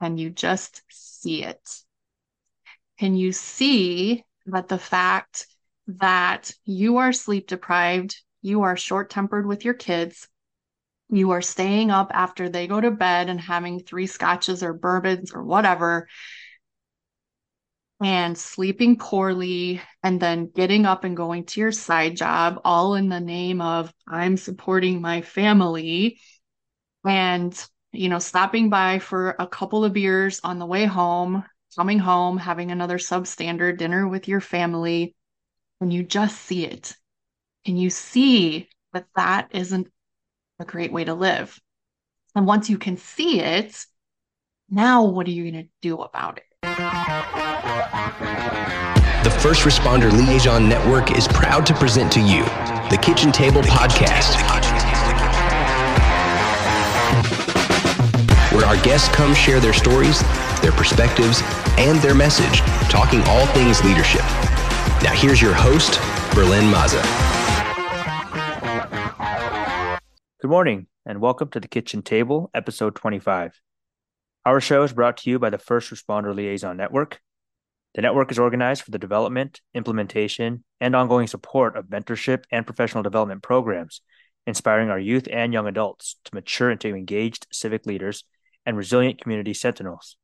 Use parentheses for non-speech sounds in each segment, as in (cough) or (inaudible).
can you just see it? Can you see that the fact that you are sleep deprived, you are short tempered with your kids, you are staying up after they go to bed and having three scotches or bourbons or whatever, and sleeping poorly, and then getting up and going to your side job, all in the name of I'm supporting my family, and you know, stopping by for a couple of beers on the way home, coming home, having another substandard dinner with your family, and you just see it. And you see that that isn't a great way to live. And once you can see it, now what are you going to do about it? The First Responder Liaison Network is proud to present to you the Kitchen Table Podcast, where our guests come share their stories, their perspectives, and their message, talking all things leadership. Now, here's your host, Berlin Maza. Good morning, and welcome to the Kitchen Table, episode 25. Our show is brought to you by the First Responder Liaison Network. The network is organized for the development, implementation, and ongoing support of mentorship and professional development programs, inspiring our youth and young adults to mature into engaged civic leaders and resilient community sentinels.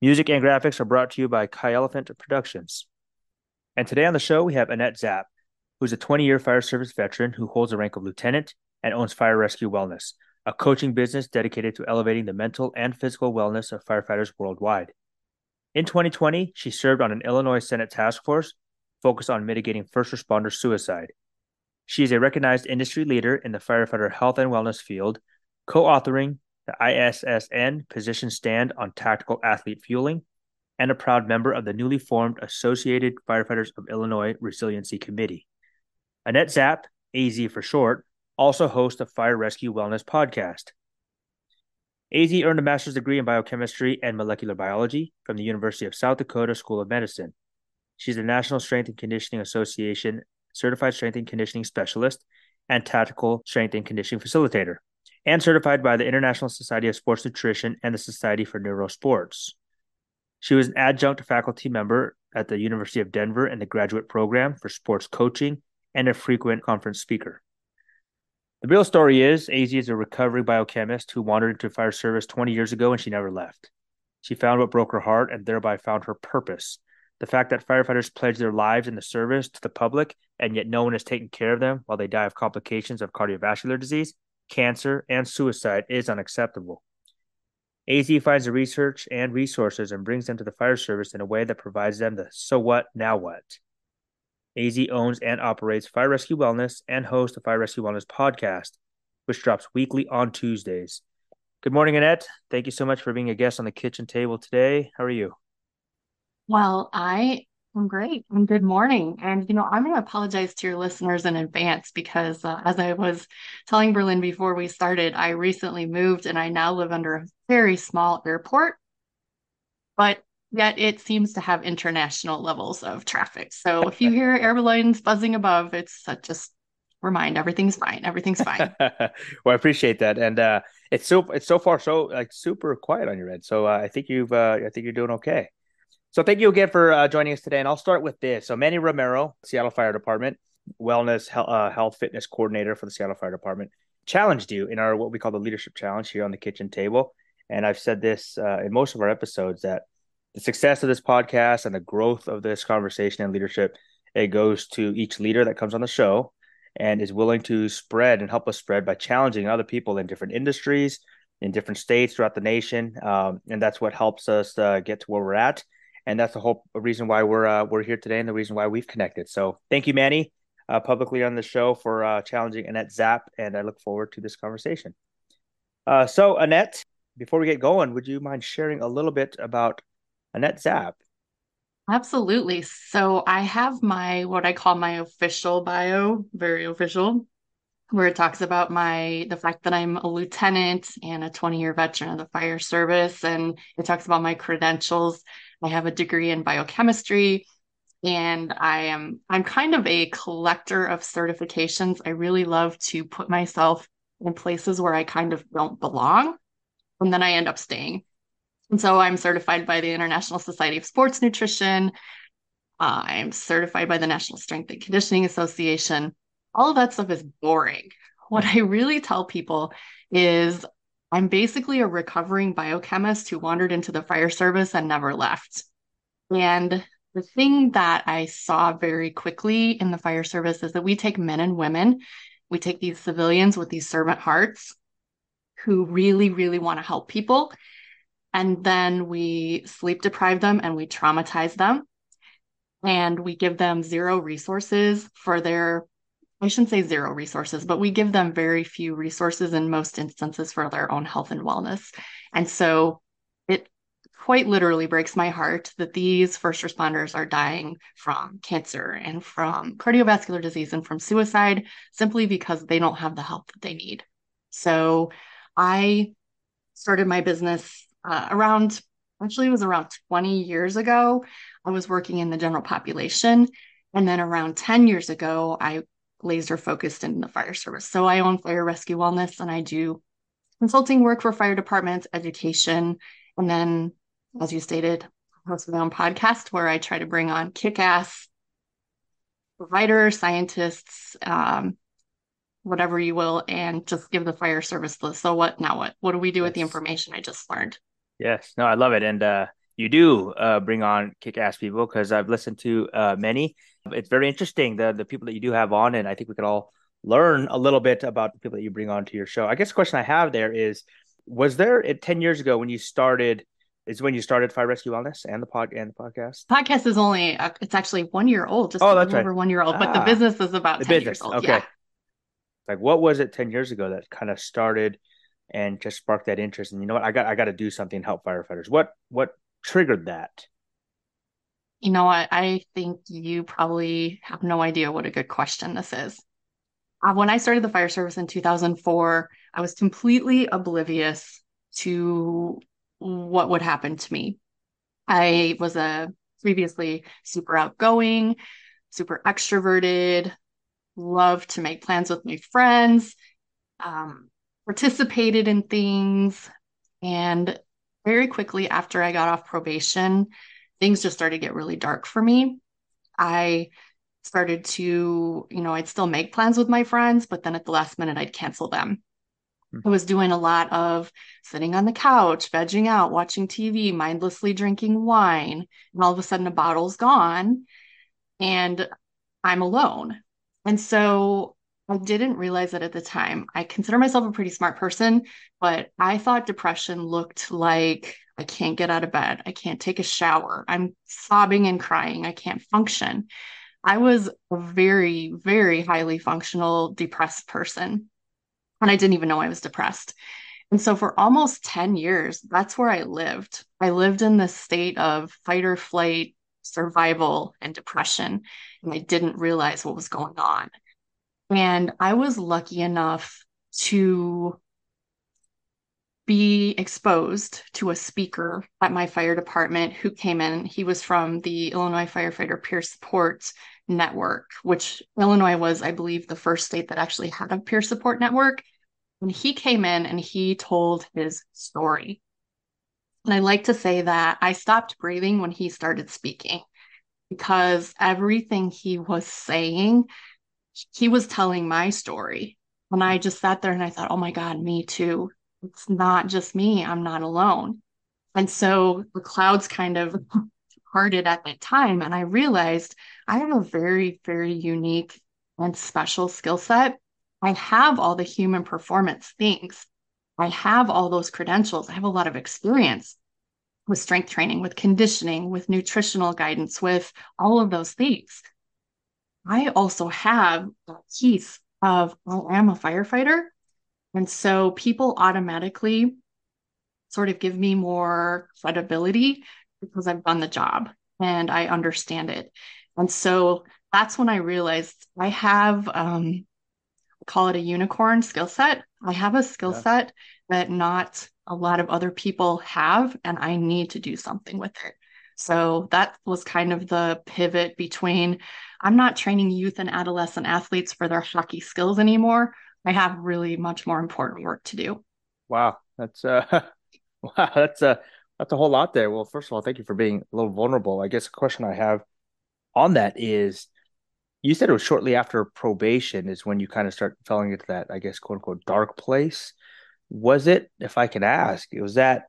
Music and graphics are brought to you by Kai Elephant Productions. And today on the show, we have Annette Zapp, who's a 20 year fire service veteran who holds the rank of lieutenant and owns Fire Rescue Wellness, a coaching business dedicated to elevating the mental and physical wellness of firefighters worldwide. In 2020, she served on an Illinois Senate task force focused on mitigating first responder suicide. She is a recognized industry leader in the firefighter health and wellness field, co authoring the ISSN position stand on tactical athlete fueling, and a proud member of the newly formed Associated Firefighters of Illinois Resiliency Committee. Annette Zapp, AZ for short, also hosts a Fire Rescue Wellness podcast. AZ earned a master's degree in biochemistry and molecular biology from the University of South Dakota School of Medicine. She's a National Strength and Conditioning Association certified strength and conditioning specialist and tactical strength and conditioning facilitator, and certified by the International Society of Sports Nutrition and the Society for Neurosports. She was an adjunct faculty member at the University of Denver in the graduate program for sports coaching and a frequent conference speaker. The real story is AZ is a recovering biochemist who wandered into fire service 20 years ago and she never left. She found what broke her heart and thereby found her purpose. The fact that firefighters pledge their lives in the service to the public and yet no one is taking care of them while they die of complications of cardiovascular disease, cancer, and suicide is unacceptable. AZ finds the research and resources and brings them to the fire service in a way that provides them the so what, now what. AZ owns and operates Fire Rescue Wellness and hosts the Fire Rescue Wellness podcast, which drops weekly on Tuesdays. Good morning, Annette. Thank you so much for being a guest on the kitchen table today. How are you? Well, I am great. And good morning. And, you know, I'm going to apologize to your listeners in advance because, uh, as I was telling Berlin before we started, I recently moved and I now live under a very small airport. But yet it seems to have international levels of traffic. So if you hear (laughs) airplanes buzzing above, it's uh, just remind everything's fine. Everything's fine. (laughs) well, I appreciate that, and uh, it's so it's so far so like super quiet on your end. So uh, I think you've uh, I think you're doing okay. So thank you again for uh, joining us today, and I'll start with this. So Manny Romero, Seattle Fire Department, wellness uh, health fitness coordinator for the Seattle Fire Department, challenged you in our what we call the leadership challenge here on the kitchen table. And I've said this uh, in most of our episodes that the success of this podcast and the growth of this conversation and leadership it goes to each leader that comes on the show and is willing to spread and help us spread by challenging other people in different industries in different states throughout the nation um, and that's what helps us uh, get to where we're at and that's the whole reason why we're uh, we're here today and the reason why we've connected so thank you manny uh, publicly on the show for uh, challenging annette zapp and i look forward to this conversation uh, so annette before we get going would you mind sharing a little bit about Annette Zapp. Absolutely. So I have my what I call my official bio, very official, where it talks about my the fact that I'm a lieutenant and a 20 year veteran of the fire service, and it talks about my credentials. I have a degree in biochemistry, and I am I'm kind of a collector of certifications. I really love to put myself in places where I kind of don't belong, and then I end up staying. And so I'm certified by the International Society of Sports Nutrition. Uh, I'm certified by the National Strength and Conditioning Association. All of that stuff is boring. What I really tell people is I'm basically a recovering biochemist who wandered into the fire service and never left. And the thing that I saw very quickly in the fire service is that we take men and women, we take these civilians with these servant hearts who really, really want to help people. And then we sleep deprive them and we traumatize them. And we give them zero resources for their, I shouldn't say zero resources, but we give them very few resources in most instances for their own health and wellness. And so it quite literally breaks my heart that these first responders are dying from cancer and from cardiovascular disease and from suicide simply because they don't have the help that they need. So I started my business uh, around, actually, it was around 20 years ago. I was working in the general population. And then around 10 years ago, I laser focused in the fire service. So I own Fire Rescue Wellness and I do consulting work for fire departments, education, and then as you stated, I host my own podcast where I try to bring on kick-ass providers, scientists, um, whatever you will, and just give the fire service the so what now what? What do we do yes. with the information I just learned? Yes, no, I love it, and uh, you do uh, bring on kick-ass people because I've listened to uh, many. It's very interesting the the people that you do have on, and I think we could all learn a little bit about the people that you bring on to your show. I guess the question I have there is: Was there ten years ago when you started? is when you started Fire Rescue Wellness and the pod and the podcast. Podcast is only uh, it's actually one year old, just oh, that's right. over one year old, ah, but the ah, business is about ten business. years old. Okay. Yeah. Like what was it ten years ago that kind of started and just sparked that interest? And you know what, I got I got to do something to help firefighters. What what triggered that? You know what? I think you probably have no idea what a good question this is. Uh, when I started the fire service in 2004, I was completely oblivious to what would happen to me. I was a previously super outgoing, super extroverted, loved to make plans with my friends, um, participated in things. And very quickly after I got off probation, things just started to get really dark for me. I started to, you know, I'd still make plans with my friends, but then at the last minute, I'd cancel them. Hmm. I was doing a lot of sitting on the couch, vegging out, watching TV, mindlessly drinking wine. And all of a sudden, a bottle's gone and I'm alone. And so I didn't realize it at the time. I consider myself a pretty smart person, but I thought depression looked like I can't get out of bed. I can't take a shower. I'm sobbing and crying. I can't function. I was a very, very highly functional, depressed person and I didn't even know I was depressed. And so for almost 10 years, that's where I lived. I lived in this state of fight or flight, survival, and depression. And I didn't realize what was going on. And I was lucky enough to be exposed to a speaker at my fire department who came in. He was from the Illinois Firefighter Peer Support Network, which Illinois was, I believe, the first state that actually had a peer support network. And he came in and he told his story. And I like to say that I stopped breathing when he started speaking because everything he was saying, he was telling my story. And I just sat there and I thought, oh my God, me too. It's not just me. I'm not alone. And so the clouds kind of (laughs) parted at that time. And I realized I have a very, very unique and special skill set I have all the human performance things. I have all those credentials. I have a lot of experience with strength training, with conditioning, with nutritional guidance, with all of those things. I also have a piece of I am a firefighter. And so people automatically sort of give me more credibility because I've done the job and I understand it. And so that's when I realized I have um, call it a unicorn skill set. I have a skill yeah. set that not a lot of other people have, and I need to do something with it. So that was kind of the pivot between I'm not training youth and adolescent athletes for their hockey skills anymore. I have really much more important work to do. Wow, that's uh (laughs) wow, that's a That's a whole lot there. Well, first of all, thank you for being a little vulnerable. I guess a question I have on that is you said it was shortly after probation is when you kind of start falling into that, I guess, quote unquote, dark place. Was it, if I can ask, was that,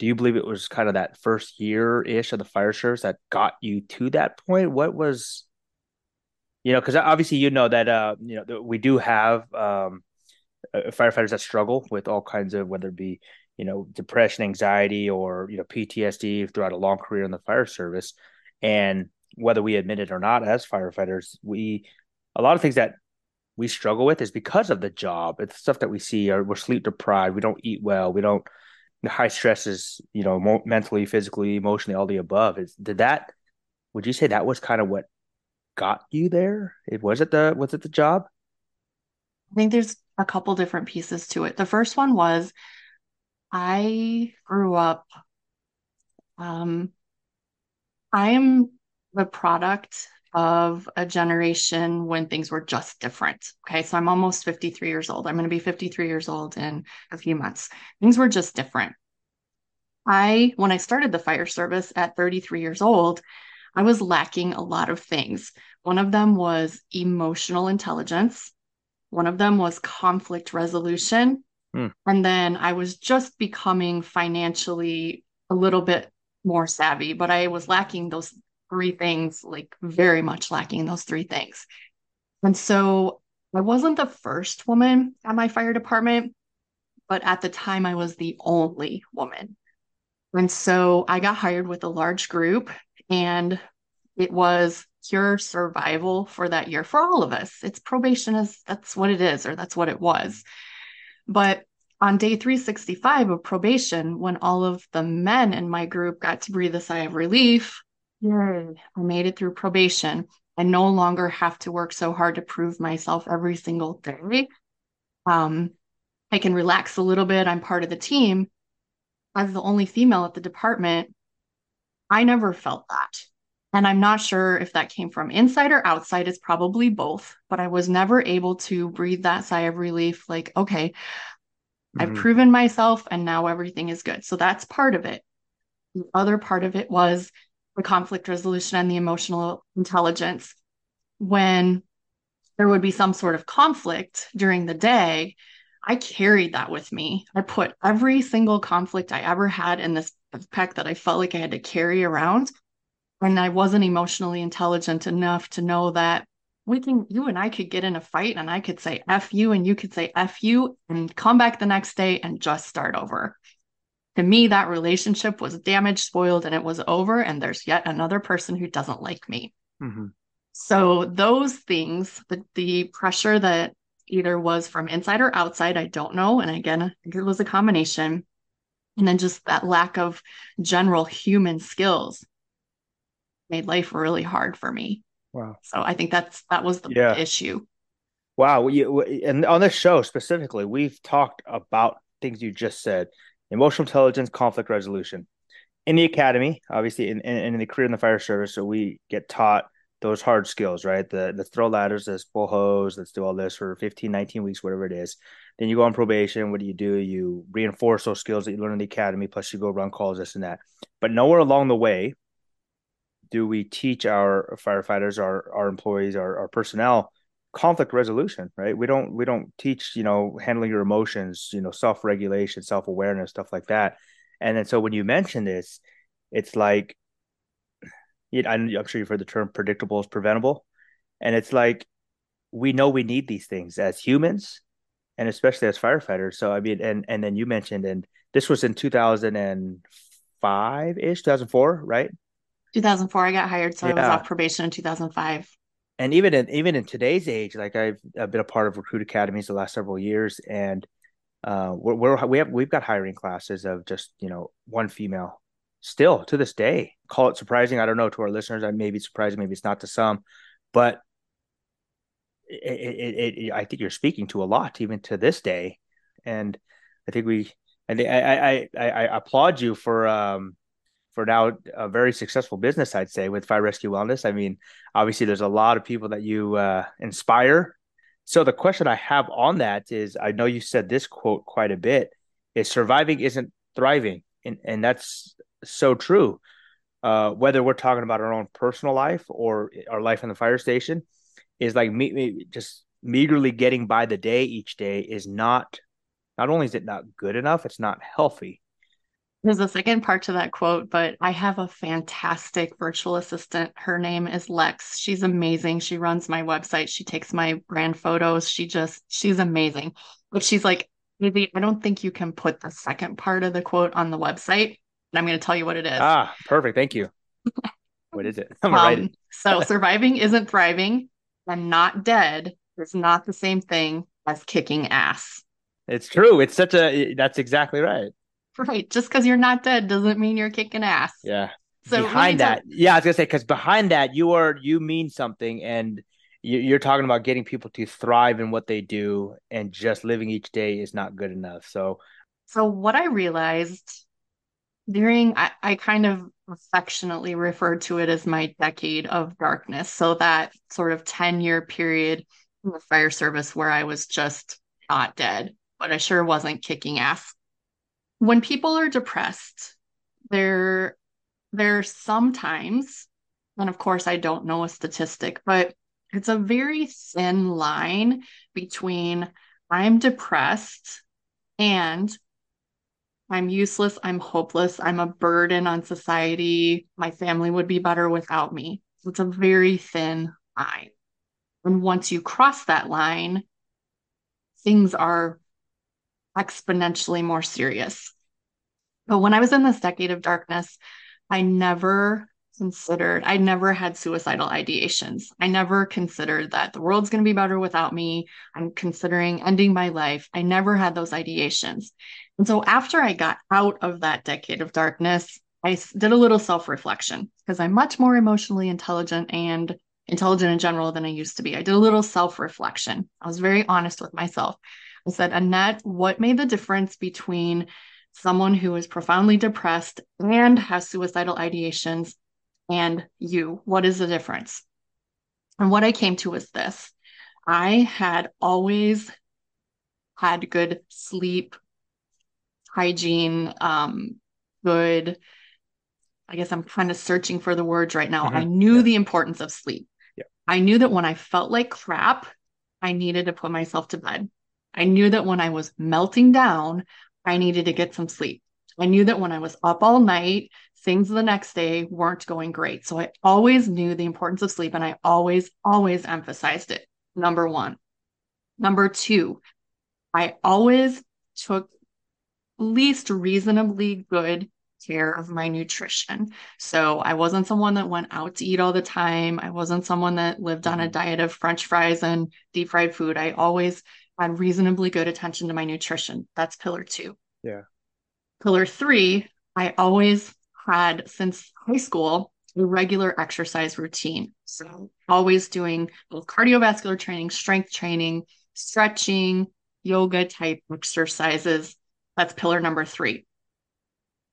do you believe it was kind of that first year ish of the fire service that got you to that point? What was, you know, because obviously you know that, uh, you know, we do have um, firefighters that struggle with all kinds of, whether it be, you know, depression, anxiety, or, you know, PTSD throughout a long career in the fire service. And whether we admit it or not as firefighters we a lot of things that we struggle with is because of the job it's stuff that we see or we're sleep deprived we don't eat well we don't high stresses you know mentally physically emotionally all the above is did that would you say that was kind of what got you there? It was it the was it the job? I think there's a couple different pieces to it. The first one was i grew up um i am the product of a generation when things were just different. Okay. So I'm almost 53 years old. I'm going to be 53 years old in a few months. Things were just different. I, when I started the fire service at 33 years old, I was lacking a lot of things. One of them was emotional intelligence, one of them was conflict resolution. Hmm. And then I was just becoming financially a little bit more savvy, but I was lacking those three things, like very much lacking those three things. And so I wasn't the first woman at my fire department, but at the time I was the only woman. And so I got hired with a large group and it was pure survival for that year for all of us. It's probation is that's what it is or that's what it was. But on day 365 of probation, when all of the men in my group got to breathe a sigh of relief, Yay, I made it through probation. I no longer have to work so hard to prove myself every single day. Um, I can relax a little bit. I'm part of the team. As the only female at the department, I never felt that. And I'm not sure if that came from inside or outside. It's probably both, but I was never able to breathe that sigh of relief like, okay, mm-hmm. I've proven myself and now everything is good. So that's part of it. The other part of it was the conflict resolution and the emotional intelligence when there would be some sort of conflict during the day i carried that with me. I put every single conflict i ever had in this pack that i felt like i had to carry around. And i wasn't emotionally intelligent enough to know that we can you and i could get in a fight and i could say f you and you could say f you and come back the next day and just start over to me, that relationship was damaged, spoiled, and it was over. And there's yet another person who doesn't like me. Mm-hmm. So, those things, the, the pressure that either was from inside or outside, I don't know. And again, it was a combination. And then just that lack of general human skills made life really hard for me. Wow. So I think that's that was the yeah. issue. Wow. And on this show specifically, we've talked about things you just said emotional intelligence, conflict resolution. In the academy, obviously, in, in, in the career in the fire service, so we get taught those hard skills, right? The let's throw ladders, let's pull hose, let's do all this for 15, 19 weeks, whatever it is. Then you go on probation. What do you do? You reinforce those skills that you learn in the academy, plus you go run calls, this and that. But nowhere along the way do we teach our firefighters, our our employees, our, our personnel conflict resolution right? We don't we don't teach you know handling your emotions you know self-regulation self-awareness stuff like that. And then so when you mention this it's like you know, i'm sure you've heard the term predictable is preventable. And it's like we know we need these things as humans and especially as firefighters. So i mean and and then you mentioned and this was in 2005 ish 2004 right? 2004 i got hired so yeah. i was off probation in 2005 and even in even in today's age, like I've, I've been a part of recruit academies the last several years, and uh, we're, we're we have we've got hiring classes of just you know one female still to this day. Call it surprising, I don't know to our listeners. I may be surprising, maybe it's not to some, but it, it, it, I think you're speaking to a lot even to this day, and I think we I I I, I applaud you for um for now a very successful business, I'd say, with Fire Rescue Wellness. I mean, obviously, there's a lot of people that you uh, inspire. So the question I have on that is, I know you said this quote quite a bit: "Is surviving isn't thriving." and and that's so true. Uh, whether we're talking about our own personal life or our life in the fire station, is like me, me just meagerly getting by the day each day is not. Not only is it not good enough, it's not healthy. There's a second part to that quote, but I have a fantastic virtual assistant. Her name is Lex. She's amazing. She runs my website. She takes my brand photos. She just, she's amazing. But she's like, maybe I don't think you can put the second part of the quote on the website. And I'm going to tell you what it is. Ah, perfect. Thank you. (laughs) what is it? I'm um, so surviving isn't thriving and not dead is not the same thing as kicking ass. It's true. It's such a, that's exactly right. (laughs) Right. Just because you're not dead doesn't mean you're kicking ass. Yeah. So behind that, yeah, I was gonna say because behind that you are you mean something, and you're talking about getting people to thrive in what they do, and just living each day is not good enough. So, so what I realized during I, I kind of affectionately referred to it as my decade of darkness. So that sort of 10 year period in the fire service where I was just not dead, but I sure wasn't kicking ass. When people are depressed, there there sometimes, and of course I don't know a statistic, but it's a very thin line between I'm depressed and I'm useless, I'm hopeless, I'm a burden on society, my family would be better without me. It's a very thin line. And once you cross that line, things are exponentially more serious. But when I was in this decade of darkness, I never considered, I never had suicidal ideations. I never considered that the world's going to be better without me. I'm considering ending my life. I never had those ideations. And so after I got out of that decade of darkness, I did a little self reflection because I'm much more emotionally intelligent and intelligent in general than I used to be. I did a little self reflection. I was very honest with myself. I said, Annette, what made the difference between someone who is profoundly depressed and has suicidal ideations and you? What is the difference? And what I came to was this I had always had good sleep, hygiene, um, good. I guess I'm kind of searching for the words right now. Mm-hmm. I knew yeah. the importance of sleep. Yeah. I knew that when I felt like crap, I needed to put myself to bed. I knew that when I was melting down, I needed to get some sleep. I knew that when I was up all night, things the next day weren't going great. So I always knew the importance of sleep and I always, always emphasized it. Number one. Number two, I always took least reasonably good care of my nutrition. So I wasn't someone that went out to eat all the time. I wasn't someone that lived on a mm-hmm. diet of french fries and deep fried food. I always had reasonably good attention to my nutrition. That's pillar 2. Yeah. Pillar 3, I always had since high school a regular exercise routine. So, always doing cardiovascular training, strength training, stretching, yoga type exercises. That's pillar number three.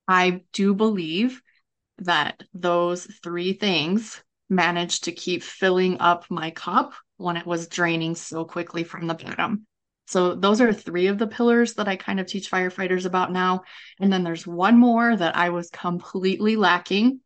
I do believe that those three things managed to keep filling up my cup when it was draining so quickly from the bottom. So those are three of the pillars that I kind of teach firefighters about now. And then there's one more that I was completely lacking,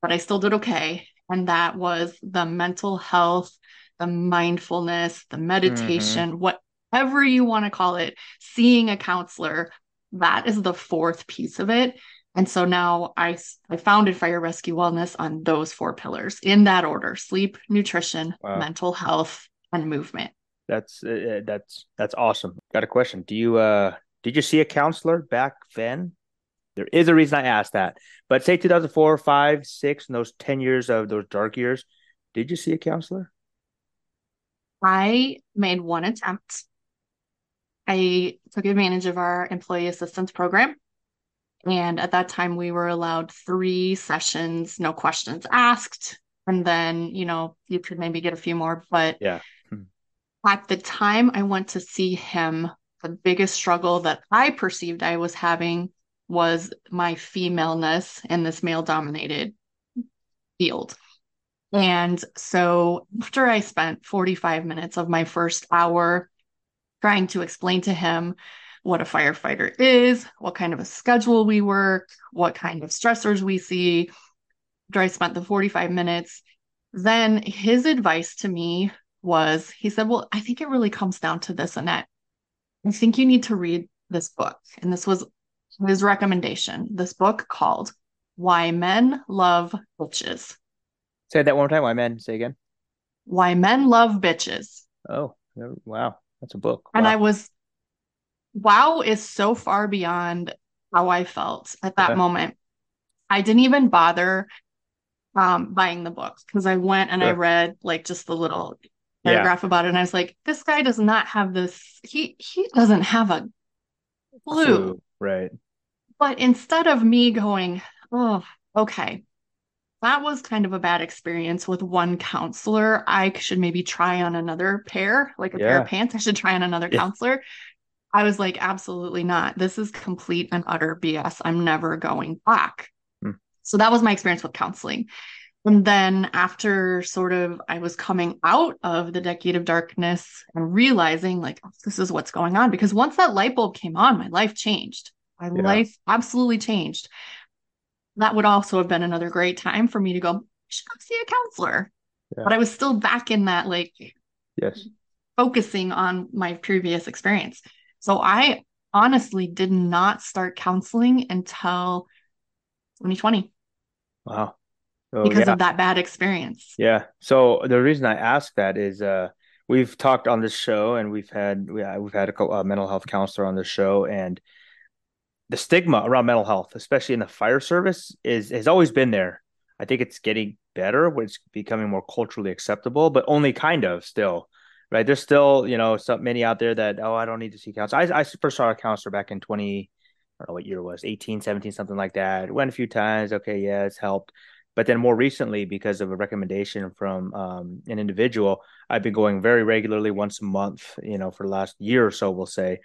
but I still did okay. And that was the mental health, the mindfulness, the meditation, mm-hmm. whatever you want to call it, seeing a counselor. That is the fourth piece of it. And so now I, I founded Fire Rescue Wellness on those four pillars in that order sleep, nutrition, wow. mental health, and movement. That's uh, uh, that's that's awesome. Got a question. Do you uh did you see a counselor back then? There is a reason I asked that. But say 2004, 5, 6, and those 10 years of those dark years, did you see a counselor? I made one attempt. I took advantage of our employee assistance program. And at that time, we were allowed three sessions, no questions asked. And then, you know, you could maybe get a few more. But yeah at the time I went to see him, the biggest struggle that I perceived I was having was my femaleness in this male dominated field. And so after I spent 45 minutes of my first hour trying to explain to him what a firefighter is, what kind of a schedule we work, what kind of stressors we see. After I spent the 45 minutes, then his advice to me was he said, Well, I think it really comes down to this, Annette. I think you need to read this book. And this was his recommendation this book called Why Men Love Bitches. Say that one more time. Why Men? Say again. Why Men Love Bitches. Oh, wow. That's a book. Wow. And I was, wow, is so far beyond how I felt at that moment. I didn't even bother um, buying the book because I went and sure. I read like just the little paragraph yeah. about it and I was like, this guy does not have this. He he doesn't have a clue. Right. But instead of me going, oh, okay, that was kind of a bad experience with one counselor. I should maybe try on another pair, like a yeah. pair of pants. I should try on another yeah. counselor. I was like, absolutely not. This is complete and utter BS. I'm never going back. Hmm. So that was my experience with counseling. And then after sort of I was coming out of the decade of darkness and realizing like oh, this is what's going on because once that light bulb came on, my life changed. My yeah. life absolutely changed. That would also have been another great time for me to go, I should go see a counselor. Yeah. But I was still back in that like yes, focusing on my previous experience. So I honestly did not start counseling until 2020. Wow. So, because yeah. of that bad experience. Yeah. So the reason I ask that is uh, we've talked on this show and we've had we, we've had a uh, mental health counselor on the show and the stigma around mental health, especially in the fire service, is has always been there. I think it's getting better, where it's becoming more culturally acceptable, but only kind of still. Right. There's still, you know, so many out there that, oh, I don't need to see counselor. I, I first saw a counselor back in 20, I don't know what year it was, 18, 17, something like that. Went a few times. Okay. Yeah, it's helped. But then more recently, because of a recommendation from um, an individual, I've been going very regularly, once a month, you know, for the last year or so, we'll say.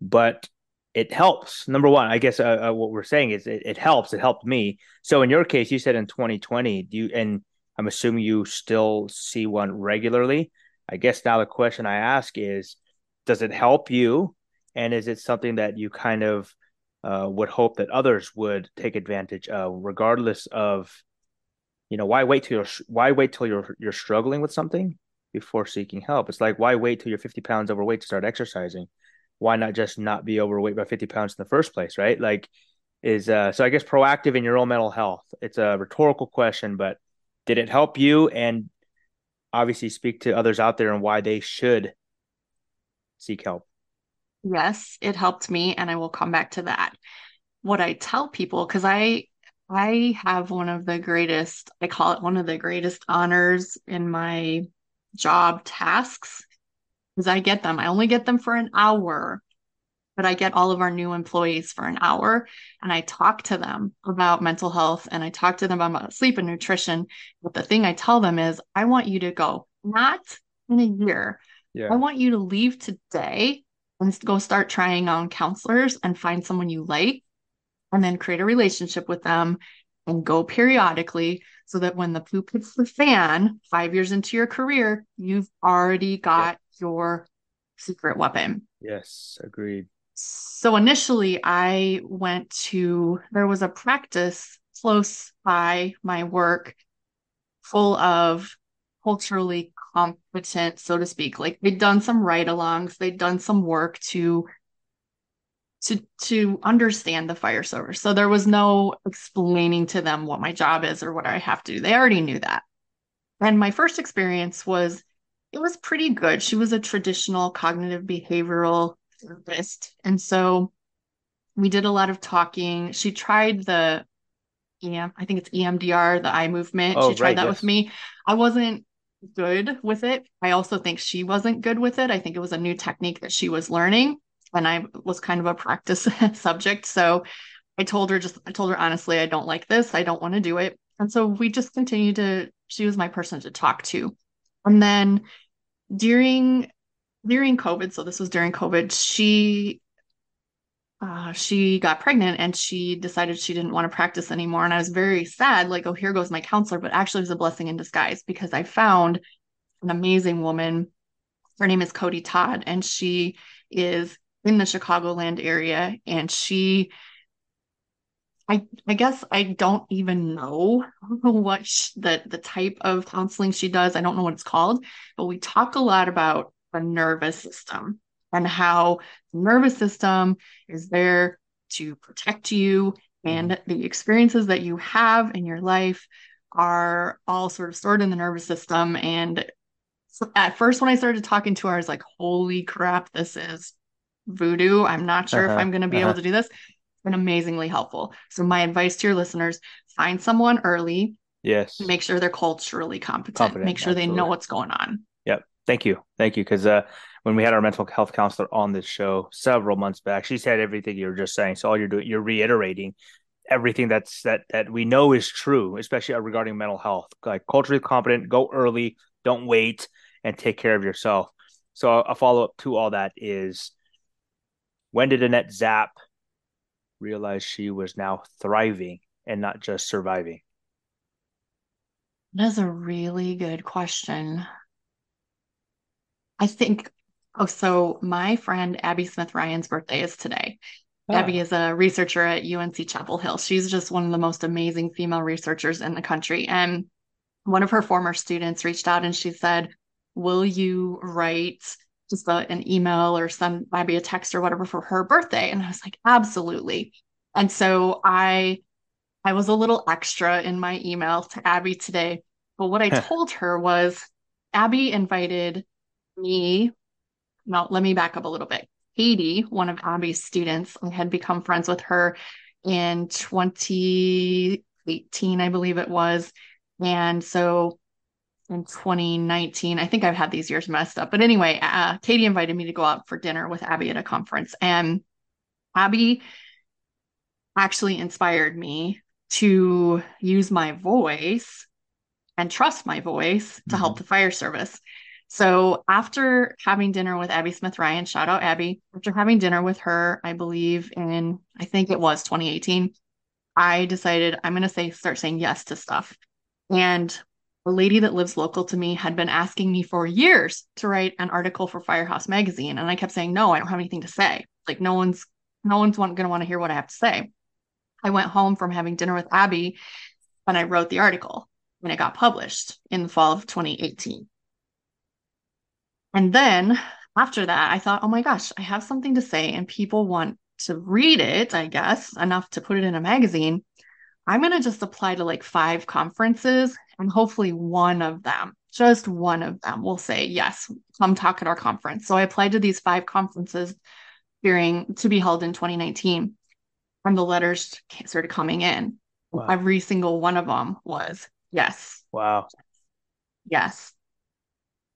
But it helps. Number one, I guess uh, uh, what we're saying is it, it, helps. It helped me. So in your case, you said in 2020, do you, and I'm assuming you still see one regularly. I guess now the question I ask is, does it help you? And is it something that you kind of uh, would hope that others would take advantage of, regardless of you know why wait till you're why wait till you're you're struggling with something before seeking help? It's like why wait till you're 50 pounds overweight to start exercising? Why not just not be overweight by 50 pounds in the first place right? Like is uh so i guess proactive in your own mental health. It's a rhetorical question but did it help you? And obviously speak to others out there and why they should seek help. Yes it helped me and i will come back to that. What i tell people because i I have one of the greatest, I call it one of the greatest honors in my job tasks because I get them. I only get them for an hour, but I get all of our new employees for an hour and I talk to them about mental health and I talk to them about sleep and nutrition. But the thing I tell them is, I want you to go, not in a year. Yeah. I want you to leave today and go start trying on counselors and find someone you like and then create a relationship with them and go periodically so that when the poop hits the fan five years into your career, you've already got yeah. your secret weapon. Yes, agreed. So initially, I went to, there was a practice close by my work full of culturally competent, so to speak. Like they'd done some ride alongs, they'd done some work to to to understand the fire service. So there was no explaining to them what my job is or what I have to do. They already knew that. And my first experience was it was pretty good. She was a traditional cognitive behavioral therapist. And so we did a lot of talking. She tried the EM, I think it's EMDR, the eye movement. Oh, she tried right, that yes. with me. I wasn't good with it. I also think she wasn't good with it. I think it was a new technique that she was learning and I was kind of a practice (laughs) subject. So I told her just I told her honestly, I don't like this. I don't want to do it. And so we just continued to she was my person to talk to. And then during during COVID, so this was during COVID, she uh, she got pregnant and she decided she didn't want to practice anymore. And I was very sad, like, oh, here goes my counselor. But actually, it was a blessing in disguise because I found an amazing woman. Her name is Cody Todd, and she is in the Chicagoland area, and she I I guess I don't even know (laughs) what sh- the the type of counseling she does. I don't know what it's called, but we talk a lot about the nervous system and how the nervous system is there to protect you and mm-hmm. the experiences that you have in your life are all sort of stored in the nervous system and at first when I started talking to her I was like holy crap this is voodoo. I'm not sure uh-huh, if I'm going to be uh-huh. able to do this been amazingly helpful. So my advice to your listeners, find someone early. Yes. Make sure they're culturally competent. competent make sure absolutely. they know what's going on. Yep. Thank you. Thank you. Because uh, when we had our mental health counselor on this show several months back, she said everything you were just saying. So all you're doing, you're reiterating everything that's that that we know is true, especially regarding mental health. Like culturally competent, go early, don't wait, and take care of yourself. So a follow up to all that is when did Annette Zapp realize she was now thriving and not just surviving? That's a really good question. I think, oh, so my friend Abbie Smith Ryan's birthday is today. Oh. Abbie is a researcher at UNC Chapel Hill. She's just one of the most amazing female researchers in the country. And one of her former students reached out and she said, Will you write just a, an email or send maybe a text or whatever for her birthday. And I was like, absolutely. And so I I was a little extra in my email to Abbie today. But what I told her was Abbie invited me. Now, let me back up a little bit. Katie, one of Abbie's students, I had become friends with her in 2018, I believe it was. And so in 2019. I think I've had these years messed up. But anyway, uh, Katie invited me to go out for dinner with Abbie at a conference. And Abbie actually inspired me to use my voice and trust my voice to mm-hmm. help the fire service. So after having dinner with Abbie Smith Ryan, shout out Abbie, after having dinner with her, I believe in, I think it was 2018, I decided I'm going to say, start saying yes to stuff. And a lady that lives local to me had been asking me for years to write an article for Firehouse magazine. And I kept saying, no, I don't have anything to say. Like no one's, no one's going to want to hear what I have to say. I went home from having dinner with Abbie and I wrote the article and it got published in the fall of 2018. And then after that, I thought, oh my gosh, I have something to say and people want to read it, I guess, enough to put it in a magazine. I'm going to just apply to like five conferences and hopefully one of them, just one of them will say, yes, come talk at our conference. So I applied to these five conferences during to be held in 2019 and the letters started coming in. Wow. Every single one of them was yes. Wow. Yes.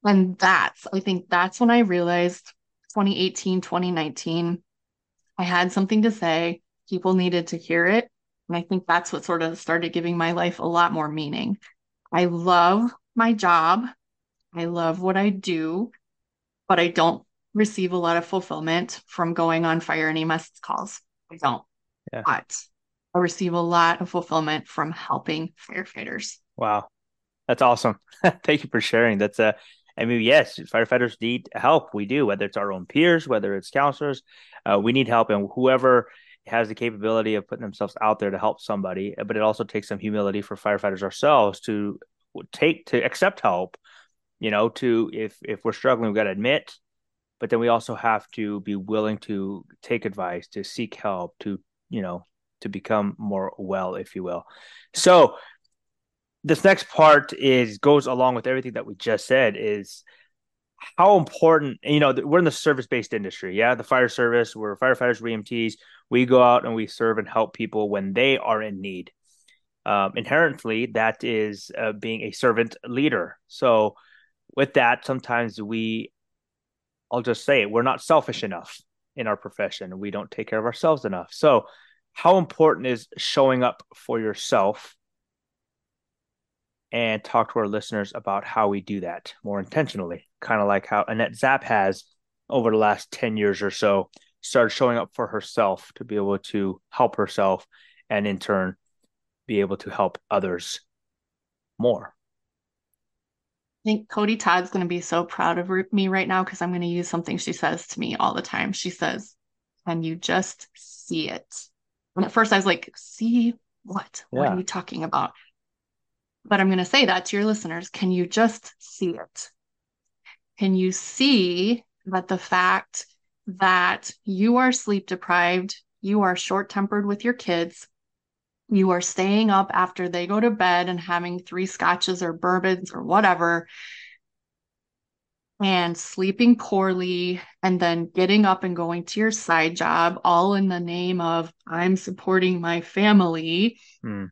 And that's, I think that's when I realized 2018, 2019, I had something to say. People needed to hear it. And I think that's what sort of started giving my life a lot more meaning. I love my job. I love what I do, but I don't receive a lot of fulfillment from going on fire and EMS calls. I don't. Yeah. But I receive a lot of fulfillment from helping firefighters. Wow. That's awesome. (laughs) Thank you for sharing. That's a, I mean, yes, firefighters need help. We do, whether it's our own peers, whether it's counselors, uh, we need help. And whoever has the capability of putting themselves out there to help somebody, but it also takes some humility for firefighters ourselves to take to accept help. You know, to if if we're struggling, we've got to admit, but then we also have to be willing to take advice, to seek help, to you know, to become more well, if you will. So this next part is goes along with everything that we just said is how important you know we're in the service based industry yeah? The fire service we're firefighters we EMTs we go out and we serve and help people when they are in need. Um, inherently that is uh, being a servant leader. So with that sometimes we i'll just say it we're not selfish enough in our profession. We don't take care of ourselves enough. So how important is showing up for yourself and talk to our listeners about how we do that more intentionally, kind of like how Annette Zapp has over the last 10 years or so started showing up for herself to be able to help herself and in turn be able to help others more. I think Cody Todd's going to be so proud of me right now because I'm going to use something she says to me all the time. She says, can you just see it? And at first I was like, see what? What are you talking about? But I'm going to say that to your listeners. Can you just see it? Can you see that the fact that you are sleep deprived, you are short tempered with your kids, you are staying up after they go to bed and having three scotches or bourbons or whatever, and sleeping poorly, and then getting up and going to your side job, all in the name of I'm supporting my family, Hmm.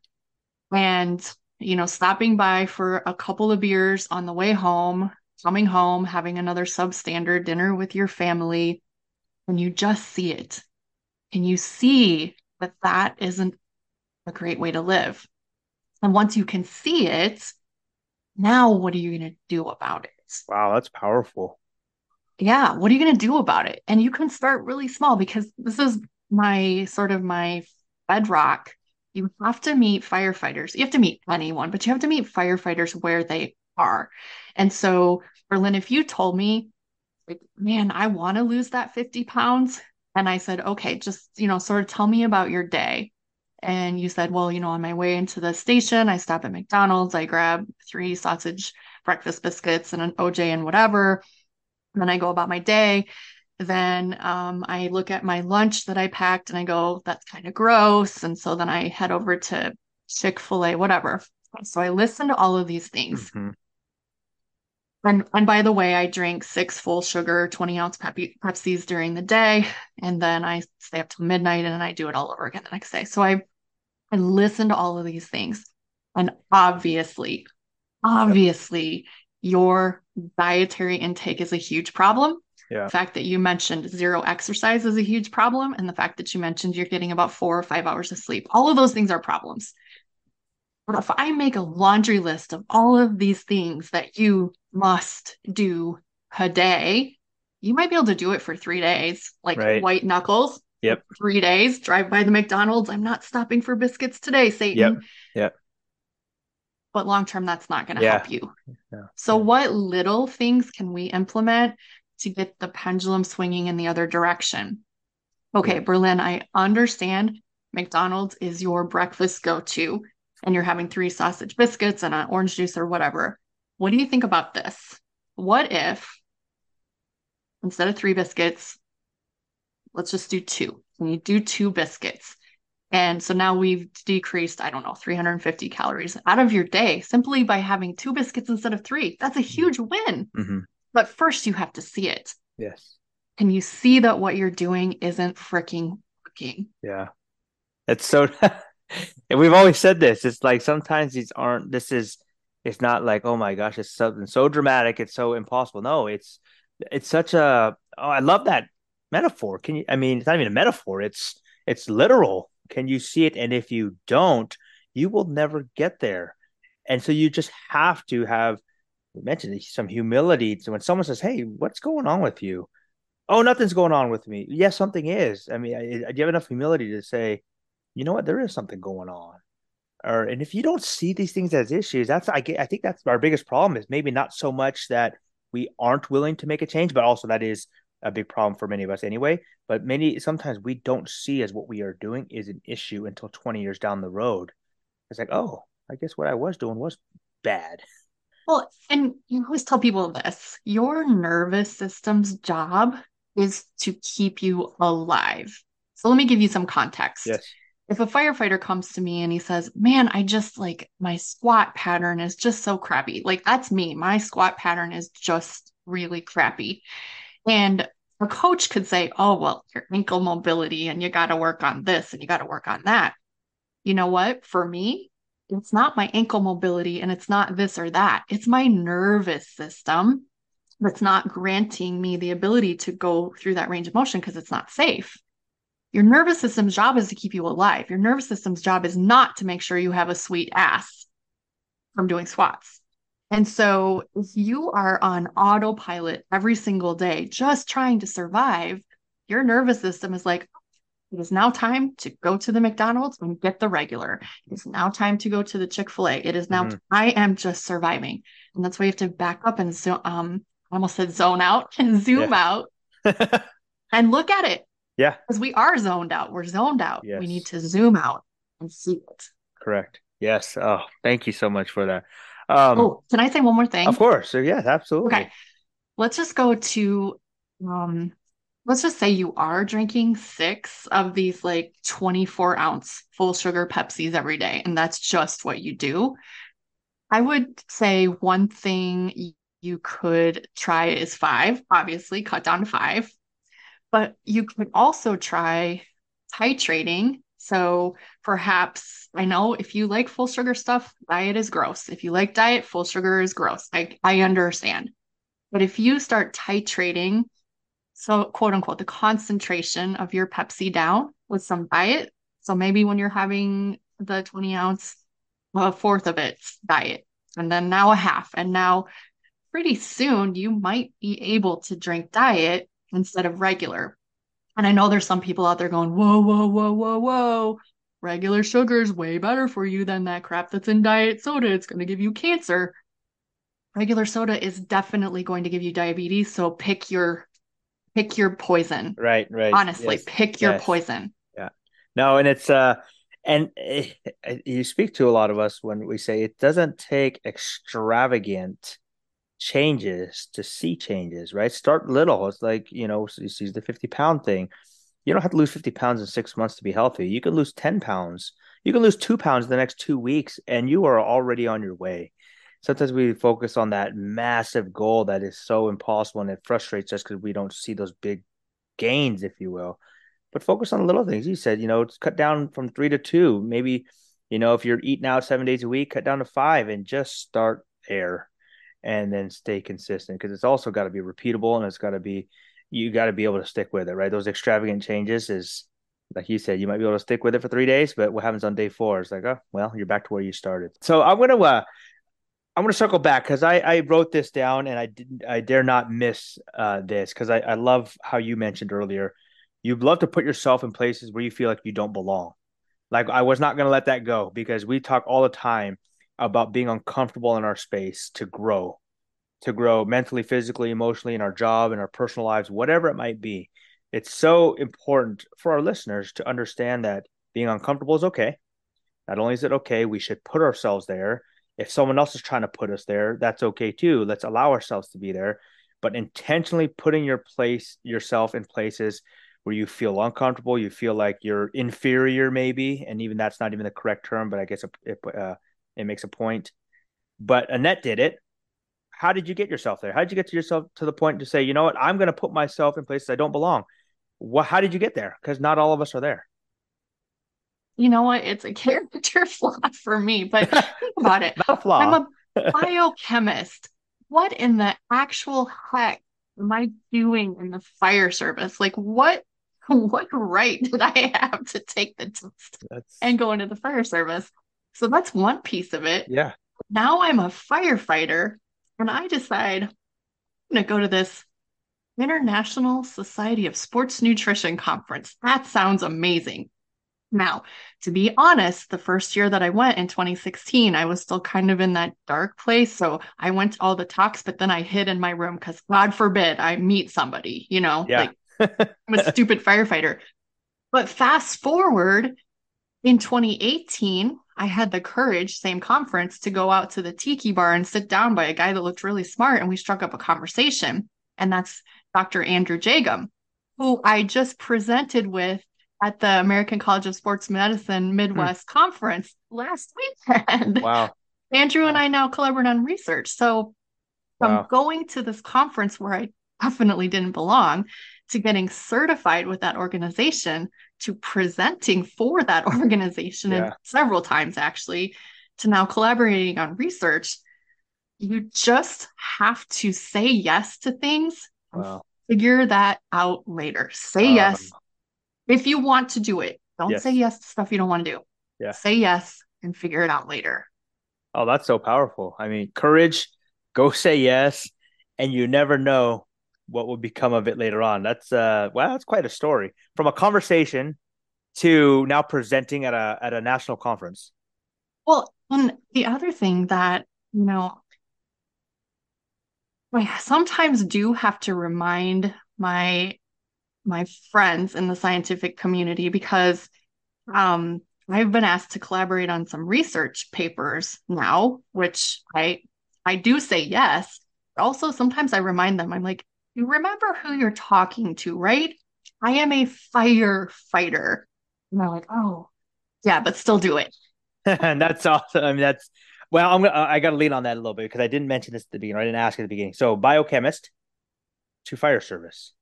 and you know, stopping by for a couple of beers on the way home, coming home, having another substandard dinner with your family, and you just see it. And you see that that isn't a great way to live. And once you can see it, now what are you going to do about it? Wow, that's powerful. Yeah, what are you going to do about it? And you can start really small because this is my sort of my bedrock. You have to meet firefighters. You have to meet anyone, but you have to meet firefighters where they are. And so, Berlin, if you told me, like, man, I want to lose that 50 pounds, and I said, okay, just, you know, sort of tell me about your day. And you said, well, you know, on my way into the station, I stop at McDonald's, I grab three sausage breakfast biscuits and an OJ and whatever. And then I go about my day. Then um, I look at my lunch that I packed and I go, that's kind of gross. And so then I head over to Chick fil A, whatever. So I listen to all of these things. Mhm. And, and by the way, I drink six full sugar, 20 ounce Pepsi, Pepsis during the day. And then I stay up till midnight and then I do it all over again the next day. So I, I listen to all of these things. And obviously, obviously, your dietary intake is a huge problem. Yeah. The fact that you mentioned zero exercise is a huge problem. And the fact that you mentioned you're getting about four or five hours of sleep, all of those things are problems. But if I make a laundry list of all of these things that you must do a day, you might be able to do it for three days, like Right. white knuckles. Yep. Three days, drive by the McDonald's. I'm not stopping for biscuits today, Satan. Yep. Yep. But long term, that's not going to Yeah. help you. Yeah. So, Yeah. what little things can we implement to get the pendulum swinging in the other direction? Okay. Berlin, I understand McDonald's is your breakfast go to, and you're having three sausage biscuits and an orange juice or whatever. What do you think about this? What if instead of three biscuits, let's just do two? Can you do two biscuits? And so now we've decreased, I don't know, 350 calories out of your day simply by having two biscuits instead of three. That's a huge win. Mhm. But first, you have to see it. Yes. Can you see that what you're doing isn't freaking working? Yeah. It's so, (laughs) (laughs) and we've always said this. It's like sometimes these aren't, this is, it's not like, oh my gosh, it's something so dramatic. It's so impossible. No, it's, it's such a, oh, I love that metaphor. Can you, I mean, it's not even a metaphor. It's, it's literal. Can you see it? And if you don't, you will never get there. And so you just have to have, we mentioned some humility. So when someone says, Hey, what's going on with you? Oh, nothing's going on with me. Yes, something is. I mean, I, do you have enough humility to say, you know what, there is something going on? Or and if you don't see these things as issues, that's I get, I think that's our biggest problem is maybe not so much that we aren't willing to make a change, but also that is a big problem for many of us anyway. But many sometimes we don't see as what we are doing is an issue until 20 years down the road. It's like, oh, I guess what I was doing was bad. Well, and you always tell people this your nervous system's job is to keep you alive. So let me give you some context. Yes. If a firefighter comes to me and he says, Man, I just like my squat pattern is just so crappy. Like, that's me. My squat pattern is just really crappy. And a coach could say, Oh, well, your ankle mobility and you got to work on this and you got to work on that. You know what? For me, it's not my ankle mobility and it's not this or that. It's my nervous system that's not granting me the ability to go through that range of motion because it's not safe. Your nervous system's job is to keep you alive. Your nervous system's job is not to make sure you have a sweet ass from doing squats. And so if you are on autopilot every single day, just trying to survive, your nervous system is like, it is now time to go to the McDonald's and get the regular. It is now time to go to the Chick fil A. It is now, Mhm. I am just surviving. And that's why you have to back up and zo- um, I almost said zone out (laughs) and zoom Yeah. out (laughs) and look at it. Yeah. Because we are zoned out. We're zoned out. Yes. We need to zoom out and see it. Correct. Yes. Oh, thank you so much for that. Um, oh, can I say one more thing? Of course. Yes, absolutely. Okay. Let's just go to um let's just say you are drinking six of these like 24 ounce full sugar Pepsis every day, and that's just what you do. I would say one thing you could try is five, obviously, cut down to five. But you could also try titrating. So perhaps I know if you like full sugar stuff, diet is gross. If you like diet, full sugar is gross. I, I understand. But if you start titrating, so quote unquote, the concentration of your Pepsi down with some diet. So maybe when you're having the 20 ounce, a fourth of it's diet, and then now a half. And now pretty soon you might be able to drink diet instead of regular. And I know there's some people out there going, whoa, whoa, whoa, whoa, whoa. Regular sugar is way better for you than that crap that's in diet soda. It's going to give you cancer. Regular soda is definitely going to give you diabetes. So pick your pick your poison. Right, right. Honestly, yes. pick your yes. poison. Yeah. No, and it's uh and it, it, you speak to a lot of us when we say it doesn't take extravagant changes to see changes, right? Start little. It's like, you know, you see the 50 pound thing. You don't have to lose 50 pounds in six months to be healthy. You can lose 10 pounds. You can lose two pounds in the next two weeks, and you are already on your way. Sometimes we focus on that massive goal that is so impossible and it frustrates us because we don't see those big gains, if you will. But focus on the little things. You said, you know, cut down from three to two. Maybe, you know, if you're eating out seven days a week, cut down to five and just start there and then stay consistent because it's also got to be repeatable and it's got to be you got to be able to stick with it right? Those extravagant changes is like you said you might be able to stick with it for three days but what happens on day four is like oh well you're back to where you started. So i'm gonna uh i'm gonna circle back because i i wrote this down and i didn't i dare not miss uh this because I, I love how you mentioned earlier you'd love to put yourself in places where you feel like you don't belong. Like i was not gonna let that go because we talk all the time about being uncomfortable in our space to grow, to grow mentally, physically, emotionally in our job, in our personal lives, whatever it might be. It's so important for our listeners to understand that being uncomfortable is okay. Not only is it okay, we should put ourselves there. If someone else is trying to put us there, that's okay too. Let's allow ourselves to be there, but intentionally putting your place yourself in places where you feel uncomfortable, you feel like you're inferior, maybe, and even that's not even the correct term, but I guess it, uh, it makes a point. But Annette did it. How did you get yourself there? How did you get to yourself to the point to say, you know what, I'm going to put myself in places I don't belong? What? How did you get there? Because not all of us are there. You know what? It's a (laughs) character flaw for me, but (laughs) think about it. not a flaw. I'm a (laughs) biochemist. what in the actual heck am I doing in the fire service? Like, what what right did I have to take the test That's... and go into the fire service? So that's one piece of it. Yeah. Now I'm a firefighter and I decide I'm going to go to this International Society of Sports Nutrition conference. That sounds amazing. Now, to be honest, the first year that I went in 2016, I was still kind of in that dark place. So I went to all the talks, but then I hid in my room because God forbid I meet somebody, you know, yeah. like I'm a stupid firefighter. But fast forward in 2018, I had the courage, same conference, to go out to the tiki bar and sit down by a guy that looked really smart. And we struck up a conversation. And that's Dr. Andrew Jagim, who I just presented with at the American College of Sports Medicine Midwest mm. conference last weekend. (laughs) Wow. Andrew and I now collaborate on research. So from wow. going to this conference where I definitely didn't belong to getting certified with that organization to presenting for that (laughs) organization yeah. and several times actually to now collaborating on research you just have to say yes to things wow. figure that out later say um, yes if you want to do it don't yes. say yes to stuff you don't want to do yeah say yes and figure it out later oh that's so powerful i mean courage go say yes and you never know what will become of it later on. That's uh well, that's quite a story. From a conversation to now presenting at a at a national conference. Well, and the other thing that, you know, I sometimes do have to remind my my friends in the scientific community because um, I've been asked to collaborate on some research papers now, which I I do say yes. Also, sometimes I remind them, I'm like, you remember who you're talking to, right? I am a firefighter. And they're like, oh, yeah, but still do it. and (laughs) that's awesome. I mean, that's well, I'm gonna I got to lean on that a little bit because I didn't mention this at the beginning. I didn't ask at the beginning. So, biochemist to fire service.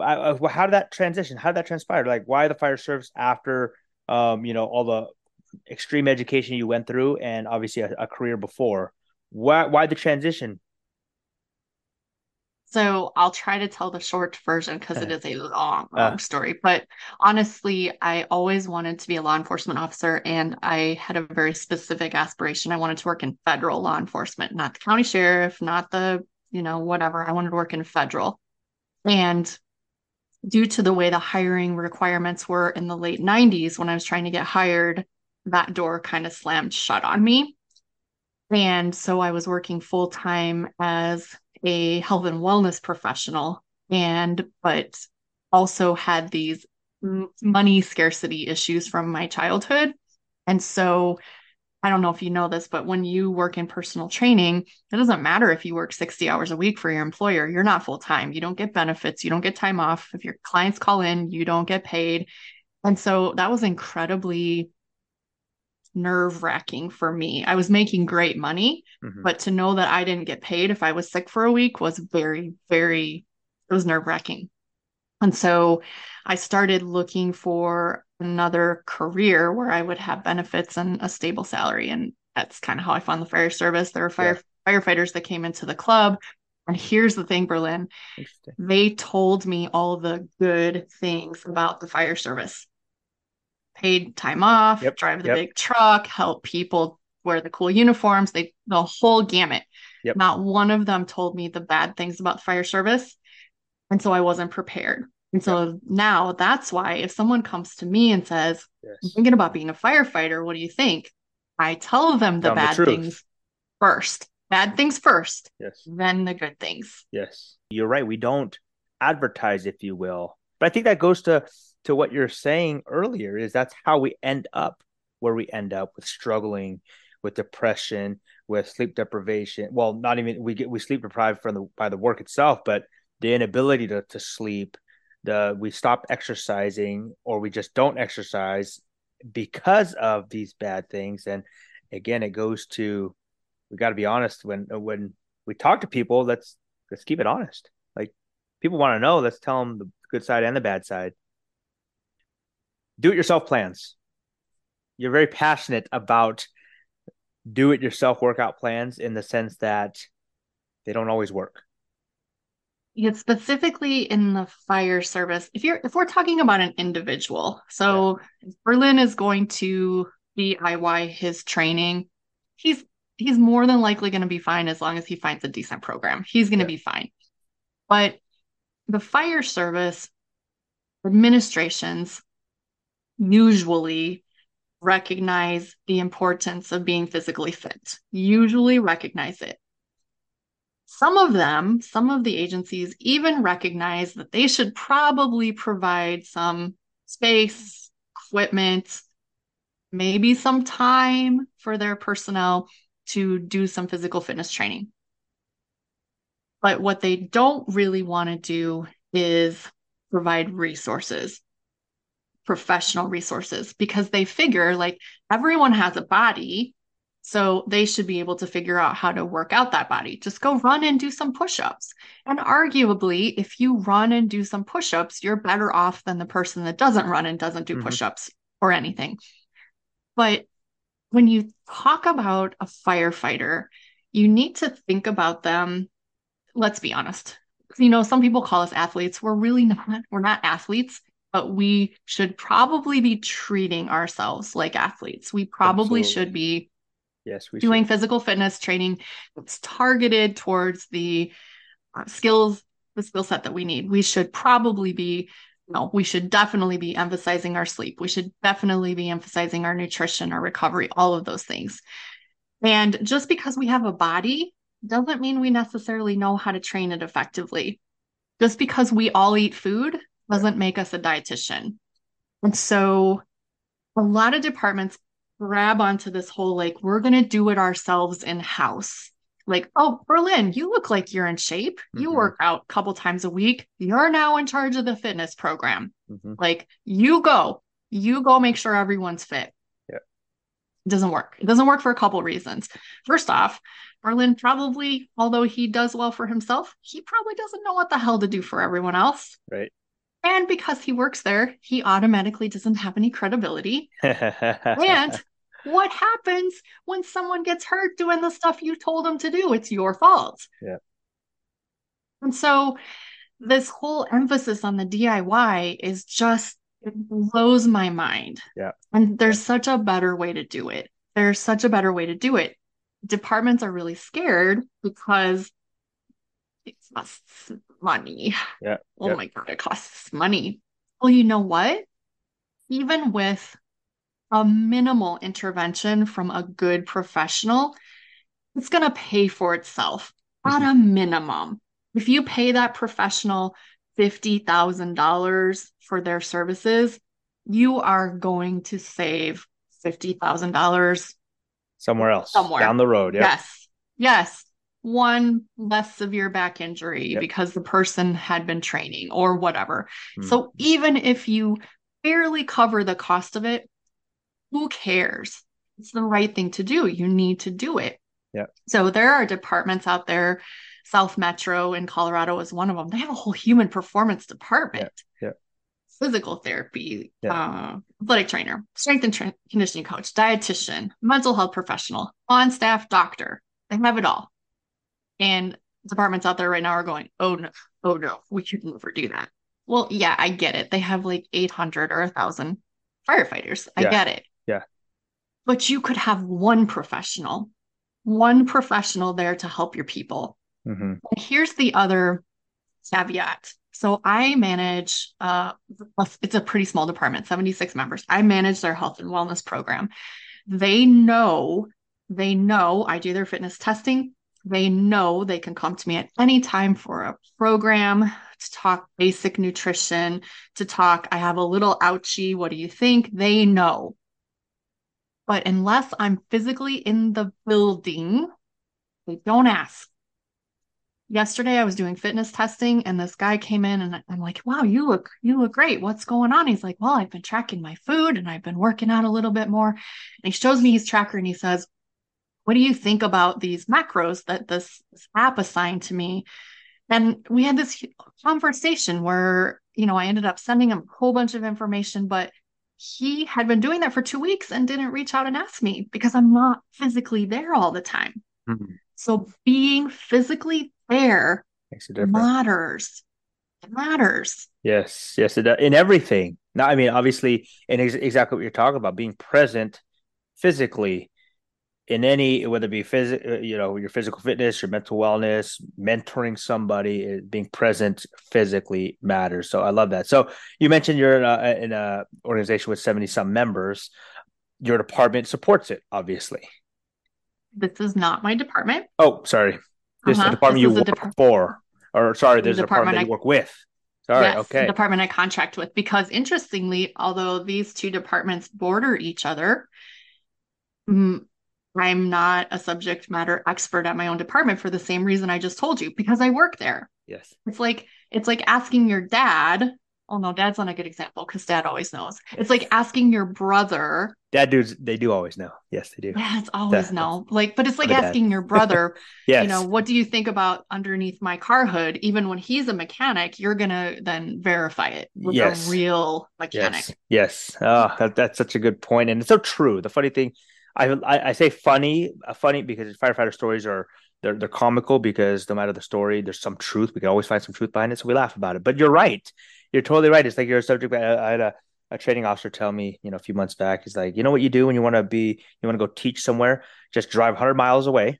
Uh, how did that transition? How did that transpire? Like, why the fire service after, um, you know, all the extreme education you went through, and obviously a, a career before? Why, why the transition? So I'll try to tell the short version because it is a long, long uh, story. But honestly, I always wanted to be a law enforcement officer, and I had a very specific aspiration. I wanted to work in federal law enforcement, not the county sheriff, not the, you know, whatever. I wanted to work in federal. And due to the way the hiring requirements were in the late 90s when I was trying to get hired, that door kind of slammed shut on me. And so I was working full time as a health and wellness professional, and but also had these money scarcity issues from my childhood. And so I don't know if you know this, but when you work in personal training, it doesn't matter if you work 60 hours a week for your employer. You're not full time. You don't get benefits. You don't get time off. If your clients call in, you don't get paid. And so that was incredibly nerve wracking for me. I was making great money, mm-hmm. but to know that I didn't get paid if I was sick for a week was very, very, it was nerve wracking. And so I started looking for another career where I would have benefits and a stable salary. And that's kind of how I found the fire service. There were fire yeah. firefighters that came into the club. And here's the thing, Berlin. They told me all the good things about the fire service. Paid time off, yep. drive the yep. big truck, help people wear the cool uniforms, they the whole gamut. Yep. Not one of them told me the bad things about the fire service. And so I wasn't prepared. And so now that's why if someone comes to me and says, yes. I'm thinking about being a firefighter, what do you think? I tell them the tell bad the things first. Bad things first. Yes. Then the good things. Yes. You're right. We don't advertise, if you will. But I think that goes to to what you're saying earlier is that's how we end up where we end up with struggling with depression, with sleep deprivation. Well, not even we get we sleep deprived from the by the work itself, but the inability to, to sleep, the we stop exercising or we just don't exercise because of these bad things. And again it goes to we got to be honest when when we talk to people let's let's keep it honest. Like people want to know let's tell them the good side and the bad side do it yourself plans you're very passionate about do it yourself workout plans in the sense that they don't always work Yeah, specifically in the fire service, if you're if we're talking about an individual, so yeah. Berlin is going to DIY his training, he's he's more than likely going to be fine as long as he finds a decent program. He's going to yeah. be fine. But the fire service administrations usually recognize the importance of being physically fit, usually recognize it. Some of them, some of the agencies even recognize that they should probably provide some space, equipment, maybe some time for their personnel to do some physical fitness training. But what they don't really want to do is provide resources, professional resources, because they figure like everyone has a body so they should be able to figure out how to work out that body. Just go run and do some push ups. And arguably, if you run and do some push ups, you're better off than the person that doesn't run and doesn't do mm-hmm. push ups or anything. But when you talk about a firefighter, you need to think about them. Let's be honest. You know, some people call us athletes. We're really not. We're not athletes but we should probably be treating ourselves like athletes. We probably Absolutely. should be Yes, we doing should. physical fitness training that's targeted towards the uh, skills, the skill set that we need. We should probably be, no, we should definitely be emphasizing our sleep. We should definitely be emphasizing our nutrition, our recovery, all of those things. And just because we have a body doesn't mean we necessarily know how to train it effectively. Just because we all eat food doesn't make us a dietitian. And so a lot of departments grab onto this whole like, we're going to do it ourselves in house. Like, oh, Berlin, you look like you're in shape. You Mhm. work out a couple times a week. You're now in charge of the fitness program. Mhm. Like, you go, you go make sure everyone's fit. Yeah. It doesn't work. It doesn't work for a couple reasons. First off, Berlin probably, although he does well for himself, he probably doesn't know what the hell to do for everyone else. Right. And because he works there, he automatically doesn't have any credibility. And (laughs) what happens when someone gets hurt doing the stuff you told them to do? It's your fault. Yeah. And so this whole emphasis on the DIY is just, it blows my mind. Yeah. And there's such a better way to do it. There's such a better way to do it. Departments are really scared because it costs money. Yeah, (laughs) Oh yeah. my God, it costs money. Well, you know what? Even with a minimal intervention from a good professional, it's going to pay for itself at mm-hmm. a minimum. If you pay that professional $50,000 for their services, you are going to save $50,000 somewhere else, Somewhere. down the road. Yeah. Yes. Yes. One less severe back injury Yep. because the person had been training or whatever. Hmm. So even if you barely cover the cost of it, who cares? It's the right thing to do. You need to do it. Yep. So there are departments out there. South Metro in Colorado is one of them. They have a whole human performance department. Yep. Physical therapy, Yep. uh, athletic trainer, strength and tra- conditioning coach, dietitian, mental health professional, on staff doctor. They have it all. And departments out there right now are going, oh no, oh no, we could never do that. Well, yeah, I get it. They have like 800 or 1,000 firefighters. I Yeah. get it. Yeah. But you could have one professional, one professional there to help your people. Mhm. Here's the other caveat. So I manage, uh, it's a pretty small department, 76 members. I manage their health and wellness program. They know, they know I do their fitness testing. They know they can come to me at any time for a program to talk basic nutrition, to talk, I have a little ouchie. What do you think? They know. But unless I'm physically in the building, they don't ask yesterday I was doing fitness testing and this guy came in and I'm like, wow, you look, you look great. What's going on? He's like, well, I've been tracking my food and I've been working out a little bit more. And he shows me his tracker and he says, what do you think about these macros that this, this app assigned to me? And we had this conversation where, you know, I ended up sending him a whole bunch of information, but he had been doing that for two weeks and didn't reach out and ask me because I'm not physically there all the time. Mhm. So being physically there Makes a difference. matters. It matters. Yes, yes, it does. in everything. Now, I mean, obviously, and ex- exactly what you're talking about, being present physically in any, whether it be physical, you know, your physical fitness, your mental wellness, mentoring somebody, uh, being present physically matters. So I love that. So you mentioned you're in a, in a organization with seventy some members. Your department supports it, obviously. This is not my department. Oh, sorry, this is Uh-huh. the department This you work depart- for, or sorry, The there's a department I- you work with. Sorry, yes, the okay, department I contract with. Because interestingly, although these two departments border each other, I'm not a subject matter expert at my own department for the same reason I just told you, because I work there. yes, It's like it's like asking your dad. Oh no, dad's not a good example because dad always knows. It's like asking your brother. dad dudes, they do always know. Yes, they do. Yeah, it's always know. Like, but it's like The dad. asking your brother, (laughs) Yes, you know, what do you think about underneath my car hood? Even when he's a mechanic, you're gonna then verify it with Yes. a real mechanic. Yes, yes. Oh, that, that's such a good point, and it's so true. The funny thing, I I, I say funny, uh, funny because firefighter stories are they're they're comical because no matter the story, there's some truth. We can always find some truth behind it, so we laugh about it. But you're right. You're totally right. It's like you're a subject. matter- I had a a training officer tell me, you know, a few months back. He's like, you know what you do when you want to be, you want to go teach somewhere, just drive 100 miles away,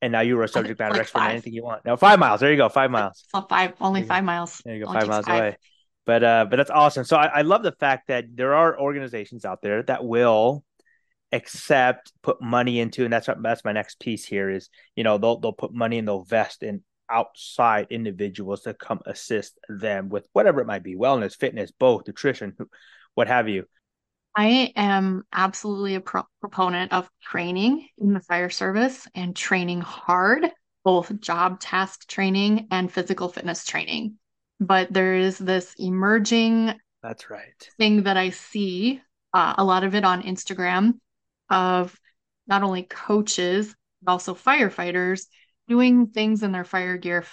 and now you're a subject matter Like expert in anything you want. Now five miles. There you go, five miles. So five, only There you go. five miles. There you go, Only five miles away. But uh, but that's awesome. So I, I love the fact that there are organizations out there that will accept, put money into, and that's what, that's my next piece here is you know they'll they'll put money and they'll vest in outside individuals to come assist them with whatever it might be wellness, fitness, both, nutrition, (laughs) what have you. I am absolutely a pro- proponent of training in the fire service and training hard, both job task training and physical fitness training. But there is this emerging that's right thing that I see uh, a lot of it on Instagram of not only coaches but also firefighters doing things in their fire gear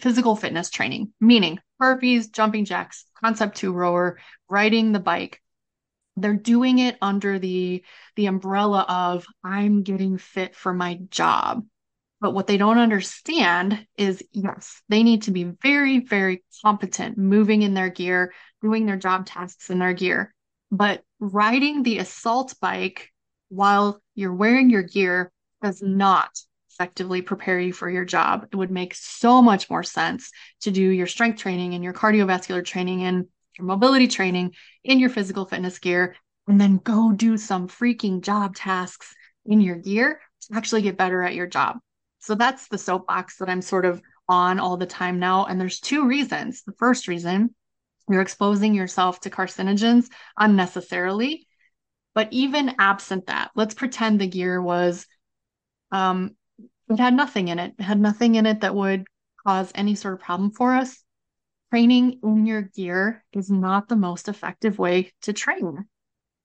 physical fitness training meaning burpees jumping jacks Concept2 rower riding the bike. They're doing it under the the umbrella of i'm getting fit for my job. But what they don't understand is yes they need to be very very competent moving in their gear doing their job tasks in their gear. But riding the assault bike while you're wearing your gear does mm-hmm. not effectively prepare you for your job it would make so much more sense to do your strength training and your cardiovascular training and your mobility training in your physical fitness gear and then go do some freaking job tasks in your gear to actually get better at your job. So that's the soapbox that I'm sort of on all the time now. And there's two reasons. The first reason, you're exposing yourself to carcinogens unnecessarily. But even absent that, let's pretend the gear was, um, it had nothing in it. It had nothing in it that would cause any sort of problem for us training in your gear is not the most effective way to train.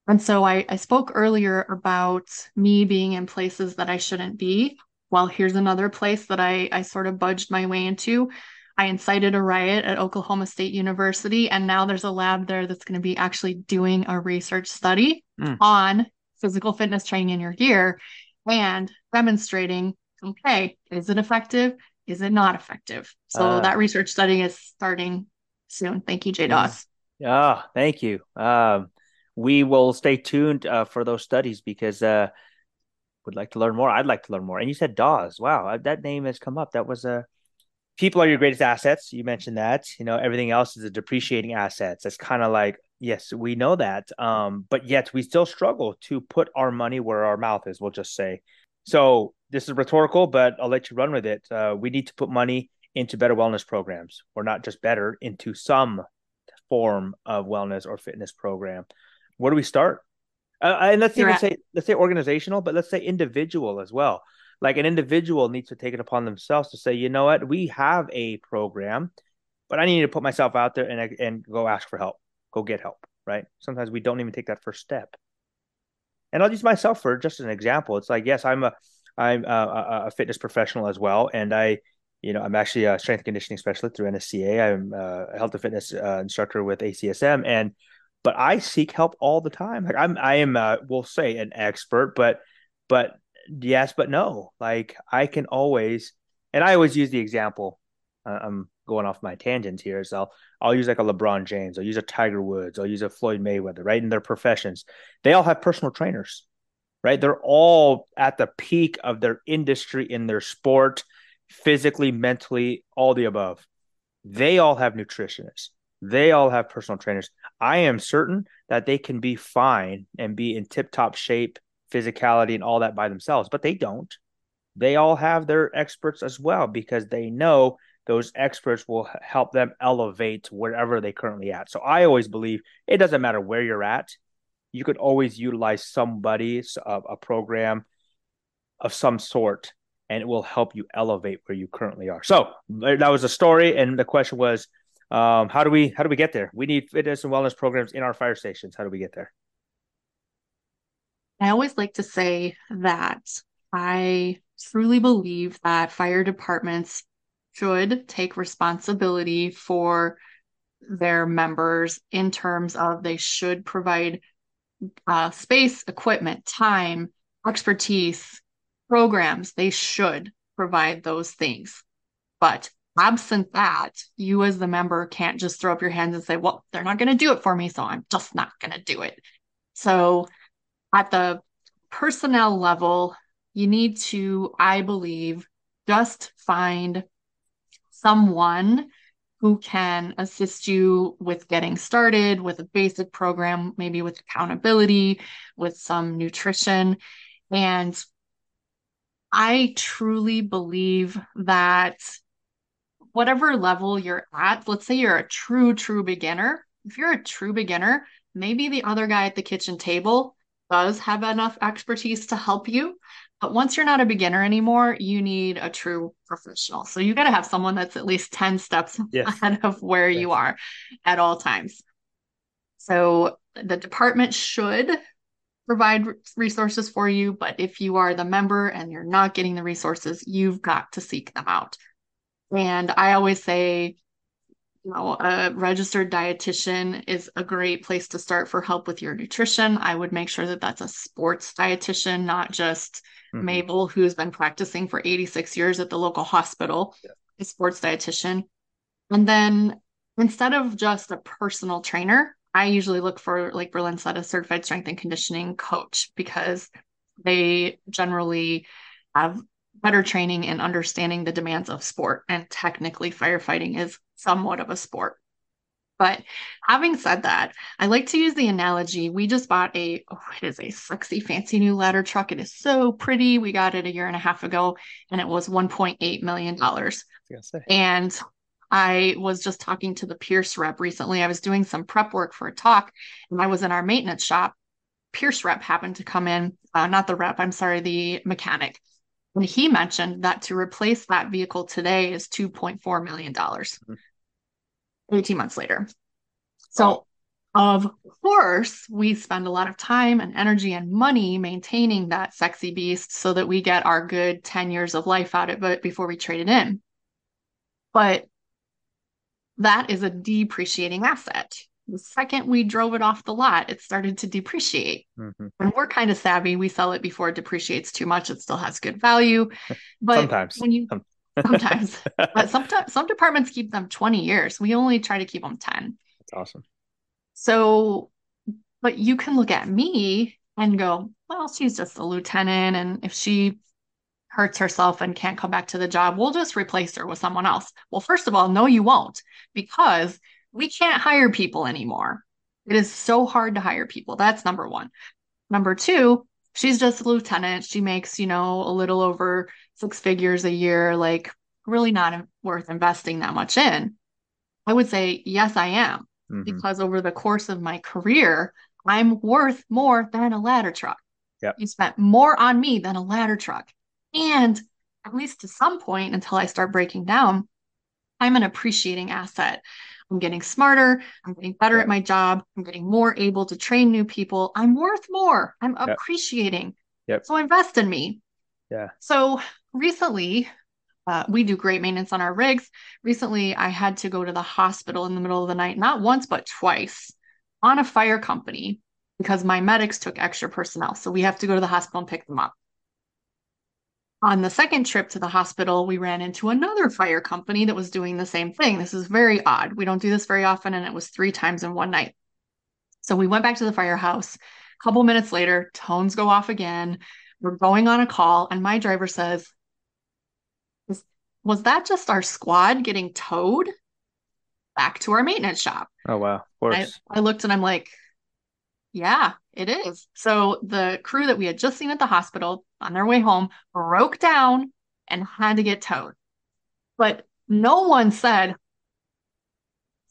And so I, I spoke earlier about me being in places that I shouldn't be. Well, here's another place that I, I sort of budged my way into. I incited a riot at Oklahoma State University, and now there's a lab there that's going to be actually doing a research study mm. on physical fitness training in your gear and demonstrating okay, is it effective? is it not effective? So uh, that research study is starting soon. Thank you, Jay Dawes. Yeah, oh, thank you. Um, we will stay tuned uh, for those studies because uh, would like to learn more. I'd like to learn more. And you said Dawes. Wow, that name has come up. That was a people are your greatest assets. You mentioned that. You know, everything else is a depreciating assets. That's kind of like yes, we know that. Um, but yet we still struggle to put our money where our mouth is. We'll just say. So this is rhetorical, but I'll let you run with it. Uh, we need to put money into better wellness programs, or not just better, into some form of wellness or fitness program. Where do we start? Uh, and let's You're even at- say let's say organizational, but let's say individual as well. Like an individual needs to take it upon themselves to say, you know what, we have a program, but I need to put myself out there and and go ask for help, go get help. Right? Sometimes we don't even take that first step. And I'll use myself for just an example. It's like, yes, I'm a I'm a, a fitness professional as well, and I, you know, I'm actually a strength conditioning specialist through NSCA. I'm a health and fitness uh, instructor with ACSM, and but I seek help all the time. Like I'm, I am, uh, we'll say an expert, but, but yes, but no. Like I can always, and I always use the example. Uh, I'm going off my tangents here. So I'll, I'll use like a LeBron James. I'll use a Tiger Woods. I'll use a Floyd Mayweather. Right in their professions, they all have personal trainers right? They're all at the peak of their industry in their sport, physically, mentally, all the above. They all have nutritionists. They all have personal trainers. I am certain that they can be fine and be in tip top shape, physicality, and all that by themselves, but they don't. They all have their experts as well because they know those experts will help them elevate wherever they currently at. So I always believe it doesn't matter where you're at you could always utilize somebody, a, a program of some sort, and it will help you elevate where you currently are. So that was a story, and the question was, um, how do we how do we get there? We need fitness and wellness programs in our fire stations. How do we get there? I always like to say that I truly believe that fire departments should take responsibility for their members in terms of they should provide uh, space, equipment, time, expertise, programs, they should provide those things. But absent that, you as the member can't just throw up your hands and say, well, they're not going to do it for me, so I'm just not going to do it. So at the personnel level, you need to, I believe, just find someone who can assist you with getting started with a basic program, maybe with accountability, with some nutrition. And I truly believe that whatever level you're at, let's say you're a true, true beginner. If you're a true beginner, maybe the other guy at the kitchen table does have enough expertise to help you. But once you're not a beginner anymore, you need a true professional. So you got to have someone that's at least 10 steps (laughs) yes. ahead of where yes. you are at all times. So the department should provide resources for you, but if you are the member and you're not getting the resources, you've got to seek them out. And I always say, you know, a registered dietitian is a great place to start for help with your nutrition. I would make sure that that's a sports dietitian, not just mm-hmm. Mabel, who's been practicing for 86 years at the local hospital, yeah. a sports dietitian. And then instead of just a personal trainer, I usually look for, like Berlin said, a certified strength and conditioning coach because they generally have better training in understanding the demands of sport. And technically, firefighting is somewhat of a sport. But having said that, I like to use the analogy. We just bought a, oh, it is a sexy, fancy new ladder truck. It is so pretty. We got it a year and a half ago and it was $1.8 million. And I was just talking to the Pierce rep recently. I was doing some prep work for a talk and I was in our maintenance shop. Pierce rep happened to come in, uh, not the rep, I'm sorry, the mechanic. And he mentioned that to replace that vehicle today is $2.4 million, mm-hmm. 18 months later. So, of course, we spend a lot of time and energy and money maintaining that sexy beast so that we get our good 10 years of life out of it before we trade it in. But that is a depreciating asset. The second we drove it off the lot, it started to depreciate. Mm-hmm. And we're kind of savvy. We sell it before it depreciates too much. It still has good value. (laughs) But sometimes when you (laughs) sometimes, (laughs) but sometimes some departments keep them 20 years. We only try to keep them 10. That's awesome. So, but you can look at me and go, well, she's just a lieutenant. And if she hurts herself and can't come back to the job, we'll just replace her with someone else. Well, first of all, no, you won't, because we can't hire people anymore. It is so hard to hire people. That's number one. Number two, she's just a lieutenant. She makes, you know, a little over six figures a year, like really not worth investing that much in. I would say, yes, I am, mm-hmm. because over the course of my career, I'm worth more than a ladder truck. Yep. You spent more on me than a ladder truck. And at least to some point until I start breaking down, I'm an appreciating asset. I'm getting smarter. I'm getting better at my job. I'm getting more able to train new people. I'm worth more. I'm yep. appreciating. Yep. So invest in me. Yeah. So recently, uh, we do great maintenance on our rigs. Recently, I had to go to the hospital in the middle of the night, not once, but twice on a fire company because my medics took extra personnel. So we have to go to the hospital and pick them up. On the second trip to the hospital, we ran into another fire company that was doing the same thing. This is very odd. We don't do this very often, and it was three times in one night. So we went back to the firehouse. A couple minutes later, tones go off again. We're going on a call, and my driver says, Was that just our squad getting towed back to our maintenance shop? Oh, wow. Of course. I, I looked and I'm like, Yeah, it is. So the crew that we had just seen at the hospital on their way home broke down and had to get towed. But no one said,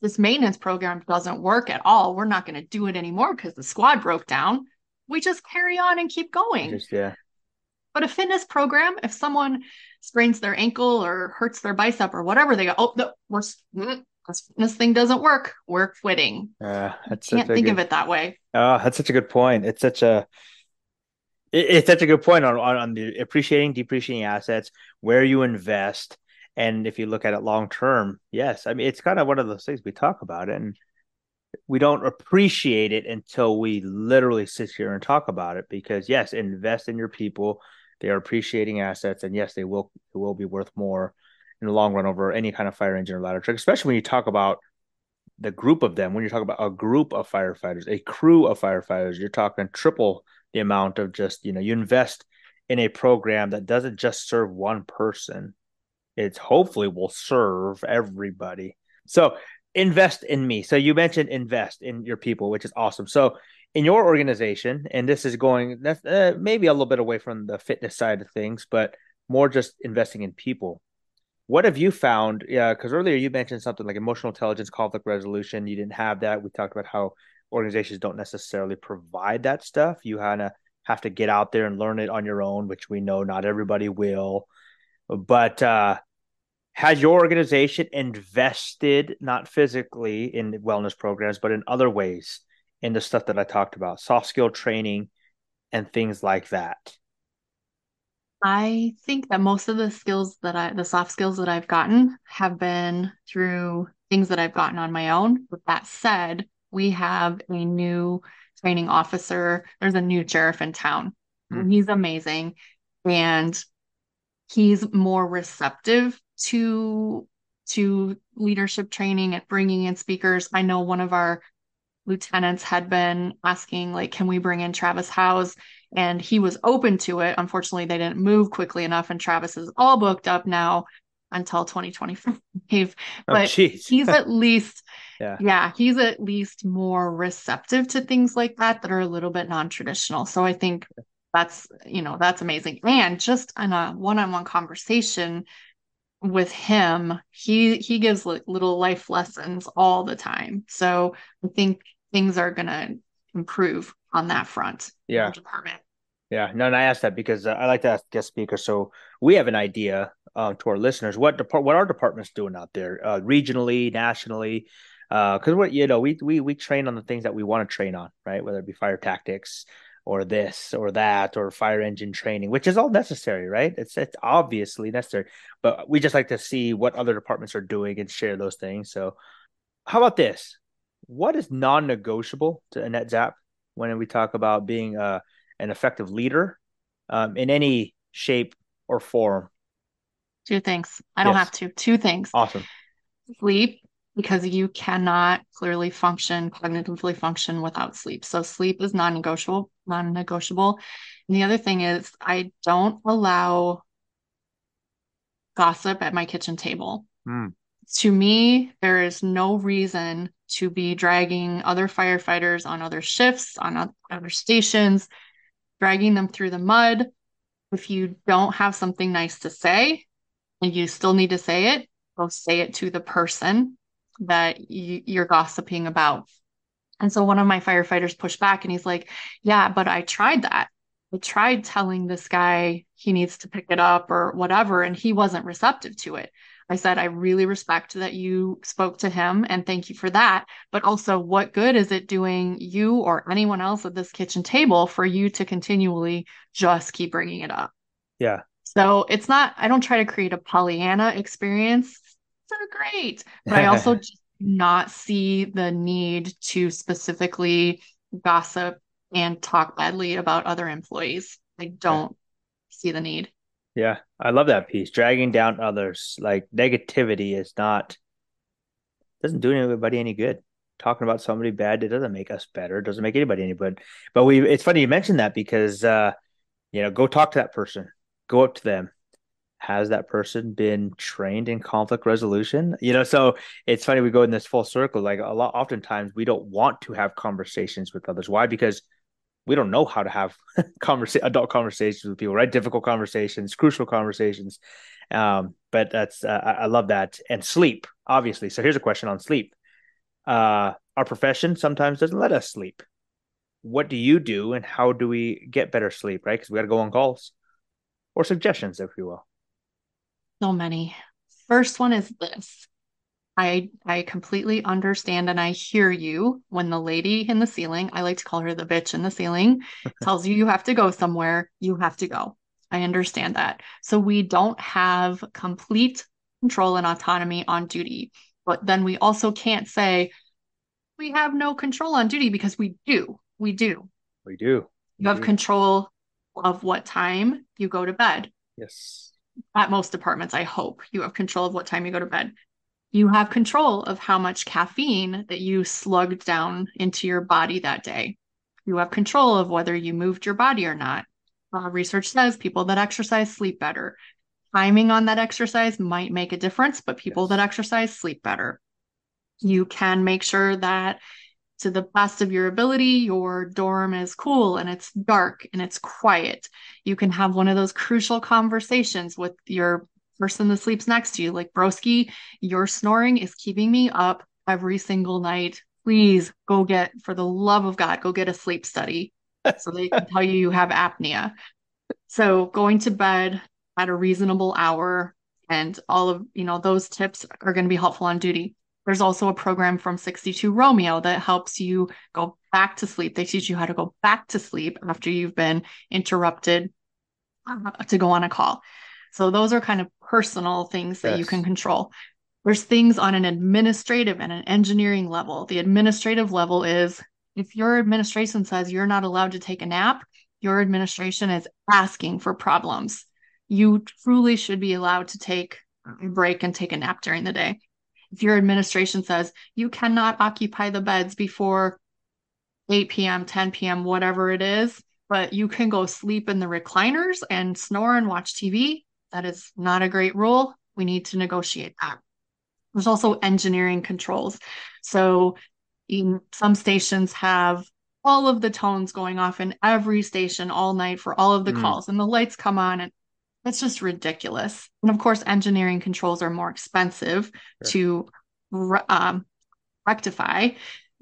this maintenance program doesn't work at all. We're not going to do it anymore because the squad broke down. We just carry on and keep going. Just, yeah. But a fitness program, if someone sprains their ankle or hurts their bicep or whatever, they go, oh, no, we're, mm-, mm, this thing doesn't work. We're quitting. Uh, that's can't think good, of it that way. Oh, that's such a good point. It's such a it, it's such a good point on, on on the appreciating, depreciating assets, where you invest, and if you look at it long term, yes, I mean it's kind of one of those things we talk about, and we don't appreciate it until we literally sit here and talk about it. Because yes, invest in your people; they are appreciating assets, and yes, they will they will be worth more in the long run over any kind of fire engine or ladder truck, especially when you talk about the group of them. When you talk about a group of firefighters, a crew of firefighters, you're talking triple the amount of just, you know, you invest in a program that doesn't just serve one person. It's hopefully will serve everybody. So invest in me. So you mentioned invest in your people, which is awesome. So in your organization, and this is going that's uh, maybe a little bit away from the fitness side of things, but more just investing in people What have you found? Yeah, because earlier you mentioned something like emotional intelligence, conflict resolution. You didn't have that. We talked about how organizations don't necessarily provide that stuff. You kind of have to get out there and learn it on your own, which we know not everybody will. But uh, has your organization invested not physically in wellness programs, but in other ways in the stuff that I talked about, soft skill training and things like that? I think that most of the skills that I, the soft skills that I've gotten have been through things that I've gotten on my own. With that said, we have a new training officer. There's a new sheriff in town. Mm. He's amazing. And he's more receptive to to leadership training and bringing in speakers. I know one of our lieutenants had been asking like can we bring in Travis Howze and he was open to it. Unfortunately, they didn't move quickly enough and Travis is all booked up now until 2025. (laughs) But oh, he's at least (laughs) yeah. yeah, he's at least more receptive to things like that that are a little bit non-traditional. So I think that's, you know, that's amazing. And just in a one-on-one conversation, with him he he gives like little life lessons all the time. So i think things are going to improve on that front yeah. department. Yeah. No and i asked that because uh, i like to ask guest speakers. So we have an idea uh, to our listeners what depart what our department's doing out there uh, regionally nationally because uh, what you know we we we train on the things that we want to train on right? Whether it be fire tactics or this or that or fire engine training, which is all necessary, right? It's it's obviously necessary, but we just like to see what other departments are doing and share those things. So, how about this? What is non-negotiable to Annette Zapp when we talk about being uh, an effective leader um, in any shape or form? Two things. I don't yes. have to. Two things. Awesome. Sleep because you cannot clearly function, cognitively function without sleep. So sleep is non-negotiable, non-negotiable. And the other thing is I don't allow gossip at my kitchen table. Mm. To me, there is no reason to be dragging other firefighters on other shifts, on other stations, dragging them through the mud. If you don't have something nice to say and you still need to say it, go say it to the person that you're gossiping about. And so one of my firefighters pushed back and he's like, Yeah, but I tried that. I tried telling this guy he needs to pick it up or whatever, and he wasn't receptive to it. I said, I really respect that you spoke to him and thank you for that. But also, what good is it doing you or anyone else at this kitchen table for you to continually just keep bringing it up? Yeah. So it's not, I don't try to create a Pollyanna experience are great. But I also (laughs) just not see the need to specifically gossip and talk badly about other employees. I don't see the need. Yeah, I love that piece. Dragging down others, like negativity is not doesn't do anybody any good. Talking about somebody bad, it doesn't make us better. It doesn't make anybody any good. But we it's funny you mentioned that because uh, you know, go talk to that person. Go up to them has that person been trained in conflict resolution? You know so it's funny we go in this full circle like a lot oftentimes we don't want to have conversations with others. Why? Because we don't know how to have (laughs) conversa- adult conversations with people right? Difficult conversations crucial conversations. Um, but that's uh, I, I love that. And sleep obviously. So here's a question on sleep. Uh, our profession sometimes doesn't let us sleep. What do you do and how do we get better sleep right? Because we got to go on calls or suggestions if you will so many. First one is this. I I completely understand and I hear you when the lady in the ceiling, I like to call her the bitch in the ceiling, (laughs) tells you you have to go somewhere, you have to go. I understand that. So we don't have complete control and autonomy on duty. But then we also can't say we have no control on duty because we do. We do. We do. You have control of what time you go to bed. Yes at most departments, I hope you have control of what time you go to bed. You have control of how much caffeine that you slugged down into your body that day. You have control of whether you moved your body or not. Uh, research says people that exercise sleep better. Timing on that exercise might make a difference, but people yes. that exercise sleep better. You can make sure that to the best of your ability, your dorm is cool and it's dark and it's quiet. You can have one of those crucial conversations with your person that sleeps next to you. Like, broski, your snoring is keeping me up every single night. Please go get, for the love of God, go get a sleep study so they can tell you you have apnea. So going to bed at a reasonable hour and all of, you know, those tips are going to be helpful on duty. There's also a program from 62 Romeo that helps you go back to sleep. They teach you how to go back to sleep after you've been interrupted uh, to go on a call. So those are kind of personal things that yes. you can control. There's things on an administrative and an engineering level. The administrative level is if your administration says you're not allowed to take a nap, your administration is asking for problems. You truly should be allowed to take a break and take a nap during the day. If your administration says you cannot occupy the beds before 8 p.m., 10 p.m., whatever it is, but you can go sleep in the recliners and snore and watch TV, that is not a great rule. We need to negotiate that. There's also engineering controls. So some stations have all of the tones going off in every station all night for all of the mm. calls and the lights come on and it's just ridiculous. And of course engineering controls are more expensive sure. to um, rectify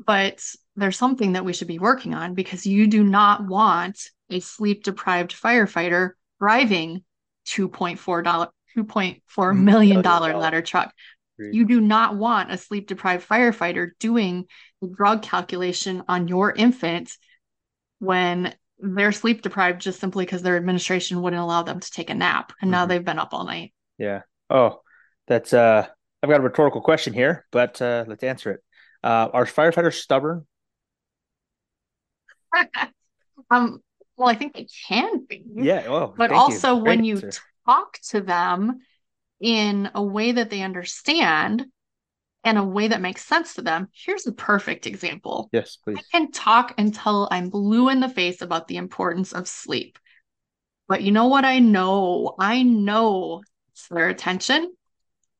but there's something that we should be working on because you do not want a sleep deprived firefighter driving 2.4 dollar 2.4 million dollar ladder truck. You do not want a sleep deprived firefighter doing the drug calculation on your infant when they're sleep deprived just simply because their administration wouldn't allow them to take a nap and now mm-hmm. they've been up all night. Yeah. Oh, that's uh I've got a rhetorical question here, but uh let's answer it. Uh are firefighters stubborn? (laughs) um well I think they can be. Yeah, well, but also you. when answer. you talk to them in a way that they understand and a way that makes sense to them. Here's a perfect example. Yes, please. I can talk until I'm blue in the face about the importance of sleep. But you know what I know? I know it's their attention.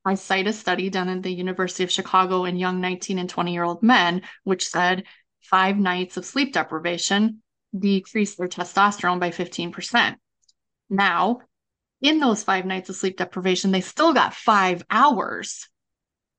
I cite a study done at the University of Chicago in young 19 and 20 year old men, which said five nights of sleep deprivation decreased their testosterone by 15%. Now, in those five nights of sleep deprivation, they still got five hours.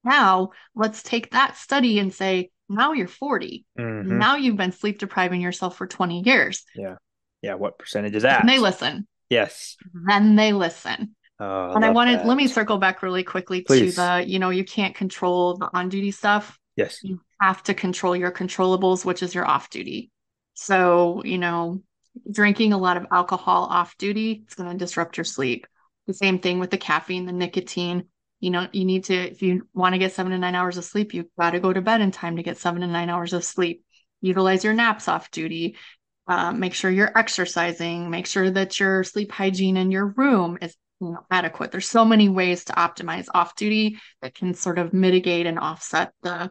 Now, let's take that study and say, now you're 40. Mm-hmm. Now you've been sleep depriving yourself for 20 years. Yeah. Yeah. What percentage is that? And they listen. Yes. Then they listen. Oh, and I wanted, that. let me circle back really quickly Please. to the, you know, you can't control the on duty stuff. Yes. You have to control your controllables, which is your off duty. So, you know, drinking a lot of alcohol off duty, it's going to disrupt your sleep. The same thing with the caffeine, the nicotine. You know, you need to, if you want to get seven to nine hours of sleep, you've got to go to bed in time to get seven to nine hours of sleep. Utilize your naps off duty. Uh, make sure you're exercising. Make sure that your sleep hygiene in your room is you know, adequate. There's so many ways to optimize off duty that can sort of mitigate and offset the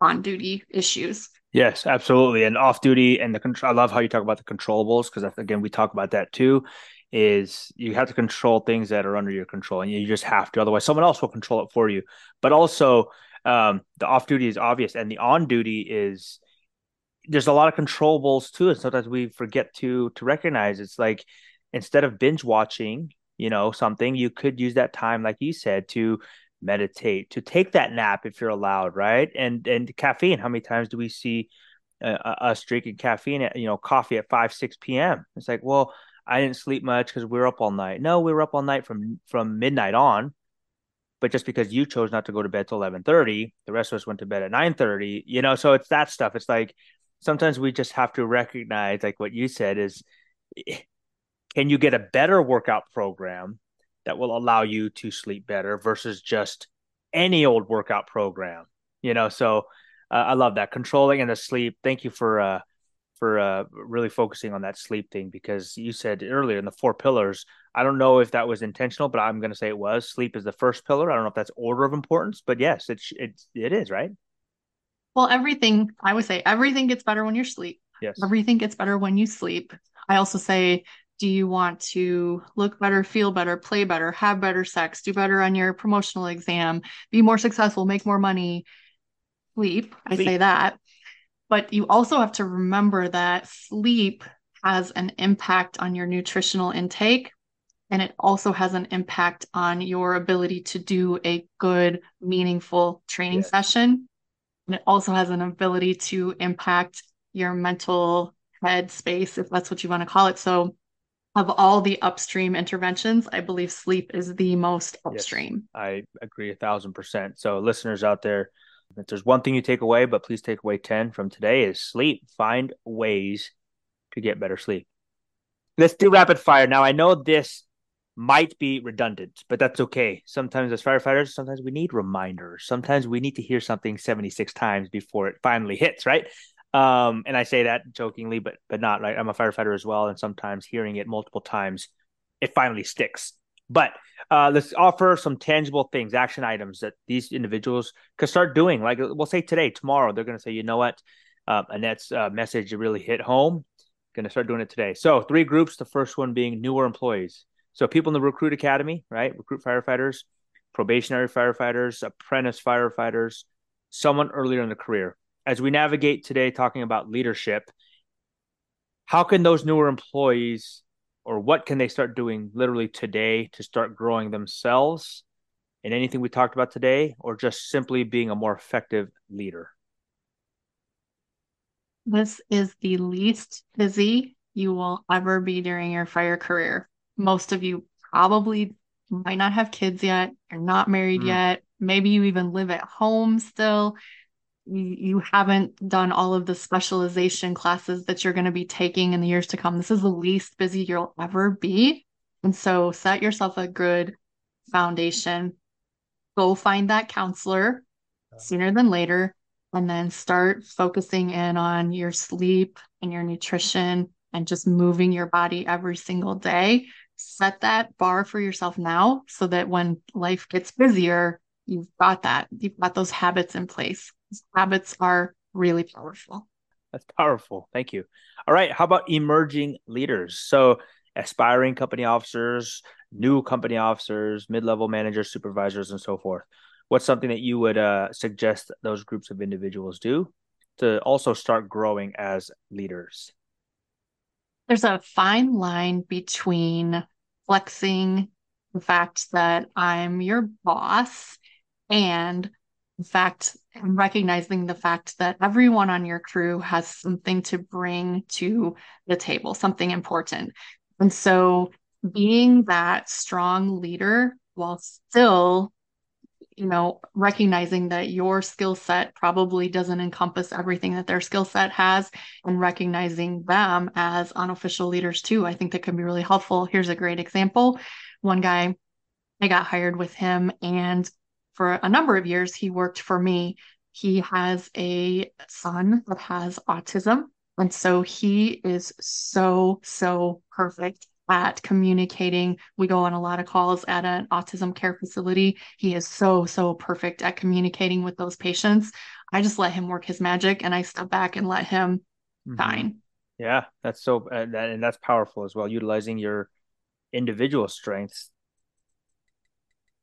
on duty issues. Yes, absolutely. And off duty and the control. I love how you talk about the controllables because again, we talk about that too. Is you have to control things that are under your control, and you just have to. Otherwise, someone else will control it for you. But also, um, the off duty is obvious, and the on duty is there's a lot of controllables too. And sometimes we forget to to recognize. It's like instead of binge watching, you know, something you could use that time, like you said, to meditate, to take that nap if you're allowed, right? And and caffeine. How many times do we see uh, us drinking caffeine at you know coffee at five six p.m. It's like, well, I didn't sleep much because we were up all night. No, we were up all night from from midnight on. But just because you chose not to go to bed till eleven thirty, the rest of us went to bed at nine thirty. You know, so it's that stuff. It's like sometimes we just have to recognize, like what you said, is eh, can you get a better workout program that will allow you to sleep better versus just any old workout program. You know, so uh, I love that controlling and the sleep. Thank you for uh, for uh, really focusing on that sleep thing because you said earlier in the four pillars. I don't know if that was intentional, but I'm going to say it was. Sleep is the first pillar. I don't know if that's order of importance, but yes, it's it it is right. Well, everything I would say everything gets better when you sleep. Yes, everything gets better when you sleep. I also say do you want to look better, feel better, play better, have better sex, do better on your promotional exam, be more successful, make more money, sleep? I sleep. say that. But you also have to remember that sleep has an impact on your nutritional intake And it also has an impact on your ability to do a good, meaningful training yes. session. And it also has an ability to impact your mental head space, if that's what you want to call it. So, of all the upstream interventions, I believe sleep is the most upstream. Yes, I agree a thousand percent. So, listeners out there, if there's one thing you take away, but please take away 10 from today is sleep. Find ways to get better sleep. Let's do rapid fire. Now, I know this might be redundant, but that's okay. Sometimes as firefighters, sometimes we need reminders. Sometimes we need to hear something 76 times before it finally hits, right? Um, and I say that jokingly, but but not right. I'm a firefighter as well, and sometimes hearing it multiple times, it finally sticks. But uh, let's offer some tangible things, action items that these individuals could start doing. Like we'll say today, tomorrow, they're going to say, you know what, uh, Annette's uh, message really hit home. Going to start doing it today. So three groups. The first one being newer employees. So people in the recruit academy, right? Recruit firefighters, probationary firefighters, apprentice firefighters, someone earlier in the career. As we navigate today, talking about leadership, how can those newer employees or what can they start doing literally today to start growing themselves in anything we talked about today or just simply being a more effective leader? This is the least busy you will ever be during your fire career. Most of you probably might not have kids yet, you're not married mm. yet, maybe you even live at home still you, you haven't done all of the specialization classes that you're going to be taking in the years to come. This is the least busy you'll ever be. And so set yourself a good foundation. Go find that counselor sooner than later, and then start focusing in on your sleep and your nutrition and just moving your body every single day. Set that bar for yourself now so that when life gets busier, you've got that. You've got those habits in place habits are really powerful. That's powerful. Thank you. All right. How about emerging leaders? So, aspiring company officers, new company officers, mid level managers, supervisors, and so forth. What's something that you would uh, suggest those groups of individuals do to also start growing as leaders? There's a fine line between flexing the fact that I'm your boss and the fact recognizing the fact that everyone on your crew has something to bring to the table, something important. And so being that strong leader while still you know recognizing that your skill set probably doesn't encompass everything that their skill set has and recognizing them as unofficial leaders too i think that can be really helpful here's a great example one guy i got hired with him and for a number of years, he worked for me. He has a son that has autism. And so he is so, so perfect at communicating. We go on a lot of calls at an autism care facility. He is so, so perfect at communicating with those patients. I just let him work his magic and I step back and let him mm-hmm. shine. Yeah, that's so, uh, that, and that's powerful as well. Utilizing your individual strengths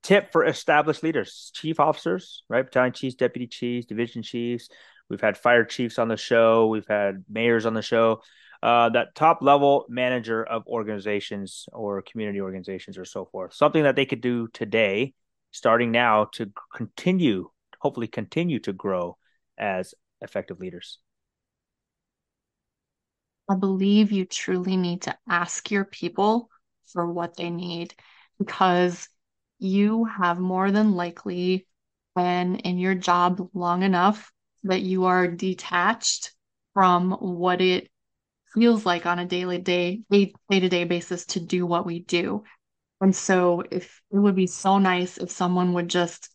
tip for established leaders, chief officers, right? Battalion chiefs, deputy chiefs, division chiefs. We've had fire chiefs on the show. We've had mayors on the show. Uh, that top level manager of organizations or community organizations or so forth. Something that they could do today, starting now, to continue, hopefully, continue to grow as effective leaders. I believe you truly need to ask your people for what they need because you have more than likely been in your job long enough that you are detached from what it feels like on a daily day day to day basis to do what we do. And so if it would be so nice if someone would just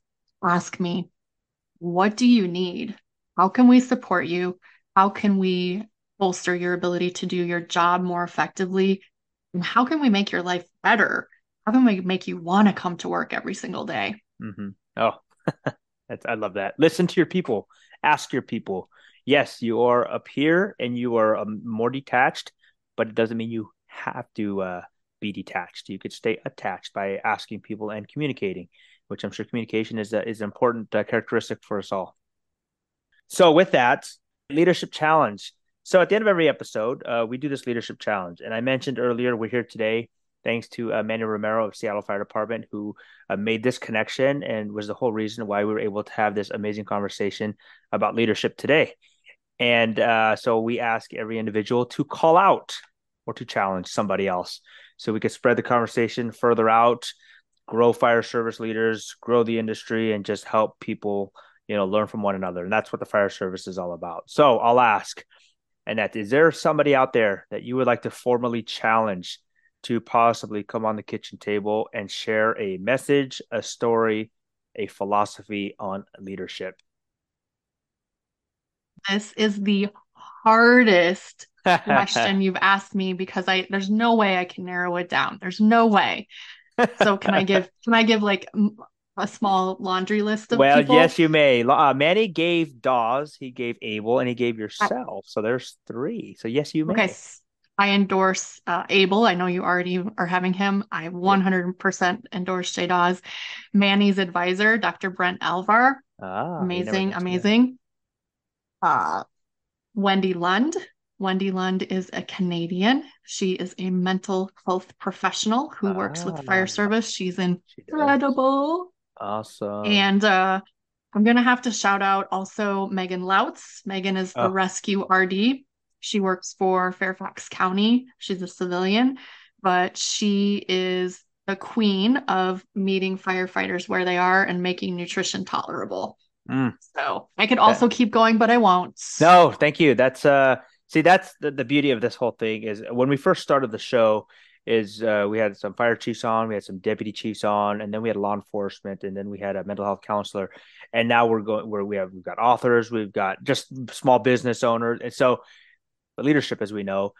ask me, what do you need? How can we support you? How can we bolster your ability to do your job more effectively? And how can we make your life better? We make you want to come to work every single day? Mm-hmm. Oh, (laughs) I love that. Listen to your people, ask your people. Yes, you are up here and you are um, more detached, but it doesn't mean you have to uh, be detached. You could stay attached by asking people and communicating, which I'm sure communication is a, is an important uh, characteristic for us all. So, with that, leadership challenge. So, at the end of every episode, uh, we do this leadership challenge. And I mentioned earlier, we're here today thanks to uh, Manny Romero of Seattle Fire Department, who uh, made this connection and was the whole reason why we were able to have this amazing conversation about leadership today. And uh, so we ask every individual to call out or to challenge somebody else so we could spread the conversation further out, grow fire service leaders, grow the industry, and just help people, you know, learn from one another. And that's what the fire service is all about. So I'll ask, Annette, is there somebody out there that you would like to formally challenge to possibly come on the kitchen table and share a message, a story, a philosophy on leadership? This is the hardest question (laughs) you've asked me because I there's no way I can narrow it down. There's no way. So can I give can I give like a small laundry list of well, people? yes, you may. Uh, Manny gave Dawes, he gave Abel, and he gave yourself. So there's three. So yes, you may. Okay. I endorse uh, Abel. I know you already are having him. I 100% endorse Jay Dawes. Manny's advisor, Dr. Brent Alvar. Ah, amazing, amazing. Uh, Wendy Lund. Wendy Lund is a Canadian. She is a mental health professional who ah, works with fire ah. service. She's incredible. She awesome. And uh, I'm going to have to shout out also Megan Lautz. Megan is the oh. rescue RD. She works for Fairfax County. She's a civilian, but she is the queen of meeting firefighters where they are and making nutrition tolerable. Mm. So I could also that, keep going, but I won't. No, thank you. That's uh see that's the, the beauty of this whole thing is when we first started the show is uh, we had some fire chiefs on we had some deputy chiefs on and then we had law enforcement and then we had a mental health counselor and now we're going where we have we've got authors we've got just small business owners and so the leadership as we know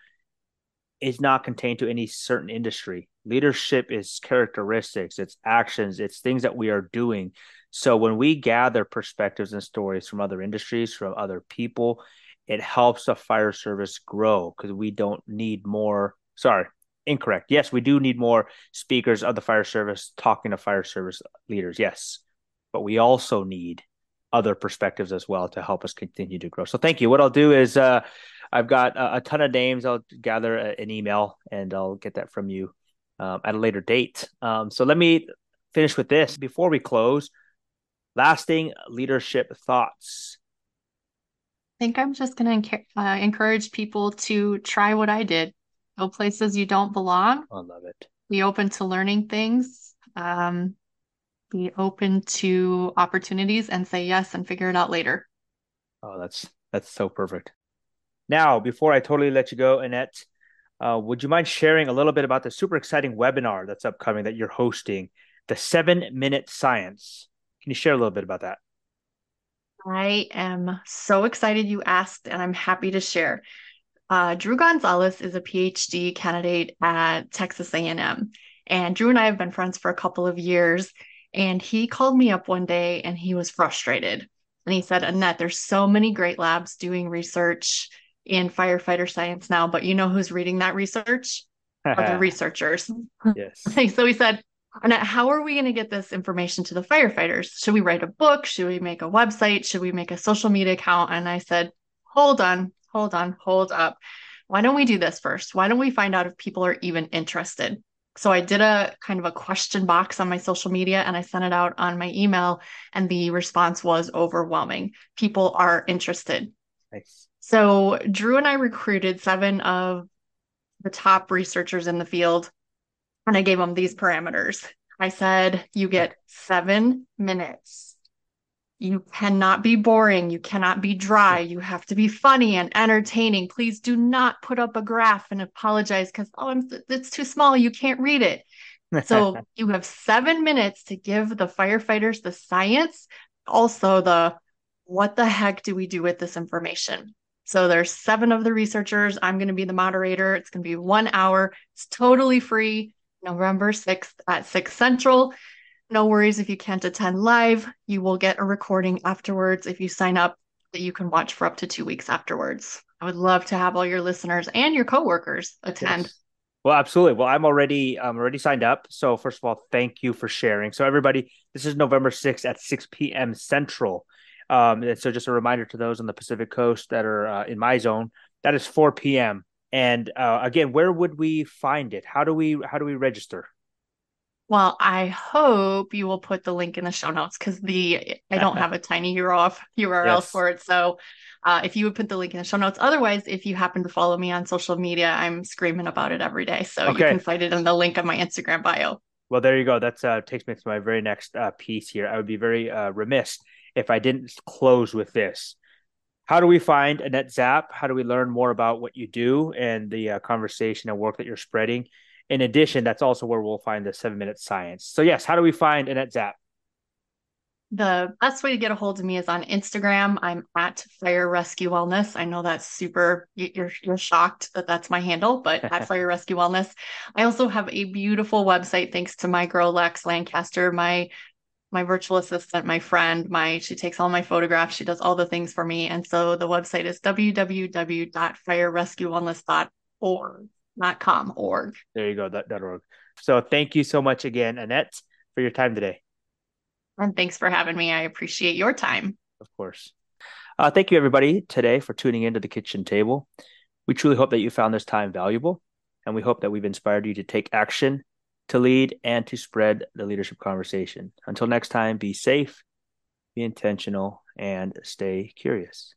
is not contained to any certain industry leadership is characteristics it's actions it's things that we are doing so when we gather perspectives and stories from other industries from other people it helps the fire service grow because we don't need more. Sorry, incorrect. Yes, we do need more speakers of the fire service talking to fire service leaders. Yes, but we also need other perspectives as well to help us continue to grow. So thank you. What I'll do is uh, I've got a, a, ton of names. I'll gather a, an email and I'll get that from you um, at a later date. Um, so let me finish with this before we close. Lasting leadership thoughts I think I'm just going to uh, encourage people to try what I did. Go places you don't belong. I love it. Be open to learning things. Um, be open to opportunities and say yes and figure it out later. Oh, that's that's so perfect. Now, before I totally let you go, Annette, uh, would you mind sharing a little bit about the super exciting webinar that's upcoming that you're hosting, the Seven Minute Science? Can you share a little bit about that? I am so excited you asked, and I'm happy to share. Uh, Drew Gonzalez is a PhD candidate at Texas A&M, and Drew and I have been friends for a couple of years. And he called me up one day, and he was frustrated. And he said, "Annette, there's so many great labs doing research in firefighter science now, but you know who's reading that research? Other (laughs) researchers." Yes. (laughs) so he said, and how are we going to get this information to the firefighters? Should we write a book? Should we make a website? Should we make a social media account? And I said, hold on, hold on, hold up. Why don't we do this first? Why don't we find out if people are even interested? So I did a kind of a question box on my social media and I sent it out on my email, and the response was overwhelming. People are interested. Nice. So Drew and I recruited seven of the top researchers in the field and I gave them these parameters. I said, you get seven minutes. You cannot be boring. You cannot be dry. You have to be funny and entertaining. Please do not put up a graph and apologize because, oh, I'm, it's too small. You can't read it. (laughs) so you have seven minutes to give the firefighters the science, also the what the heck do we do with this information? So there's seven of the researchers. I'm going to be the moderator. It's going to be one hour. It's totally free. November 6th at 6 Central. No worries if you can't attend live. You will get a recording afterwards if you sign up that you can watch for up to two weeks afterwards. I would love to have all your listeners and your coworkers attend. Yes. Well, absolutely. Well, I'm already I'm already signed up. So first of all, thank you for sharing. So everybody, this is November 6th at 6 p.m. Central. Um, and so just a reminder to those on the Pacific Coast that are uh, in my zone, that is 4 p.m. And uh, again, where would we find it? How do we how do we register? Well, I hope you will put the link in the show notes because the I don't (laughs) have a tiny URL URL for it. So uh, if you would put the link in the show notes. Otherwise, if you happen to follow me on social media, I'm screaming about it every day. So okay. you can find it in the link on my Instagram bio. Well, there you go. That's uh, takes me to my very next uh, piece here. I would be very uh, remiss if I didn't close with this. How do we find Annette Zapp? How do we learn more about what you do and the uh, conversation and work that you're spreading? In addition, that's also where we'll find the seven minute science. So, yes, how do we find Annette Zapp? The best way to get a hold of me is on Instagram. I'm at Fire Rescue Wellness. I know that's super, you're, you're shocked that that's my handle, but (laughs) at Fire Rescue Wellness. I also have a beautiful website thanks to my girl, Lex Lancaster, my my virtual assistant, my friend, my she takes all my photographs, she does all the things for me. And so the website is www.firerescuewellness.org, not com, org. There you go, that, that org. So thank you so much again, Annette, for your time today. And thanks for having me. I appreciate your time. Of course. Uh, thank you, everybody, today for tuning into the kitchen table. We truly hope that you found this time valuable, and we hope that we've inspired you to take action, to lead, and to spread the leadership conversation. Until next time, be safe, be intentional, and stay curious.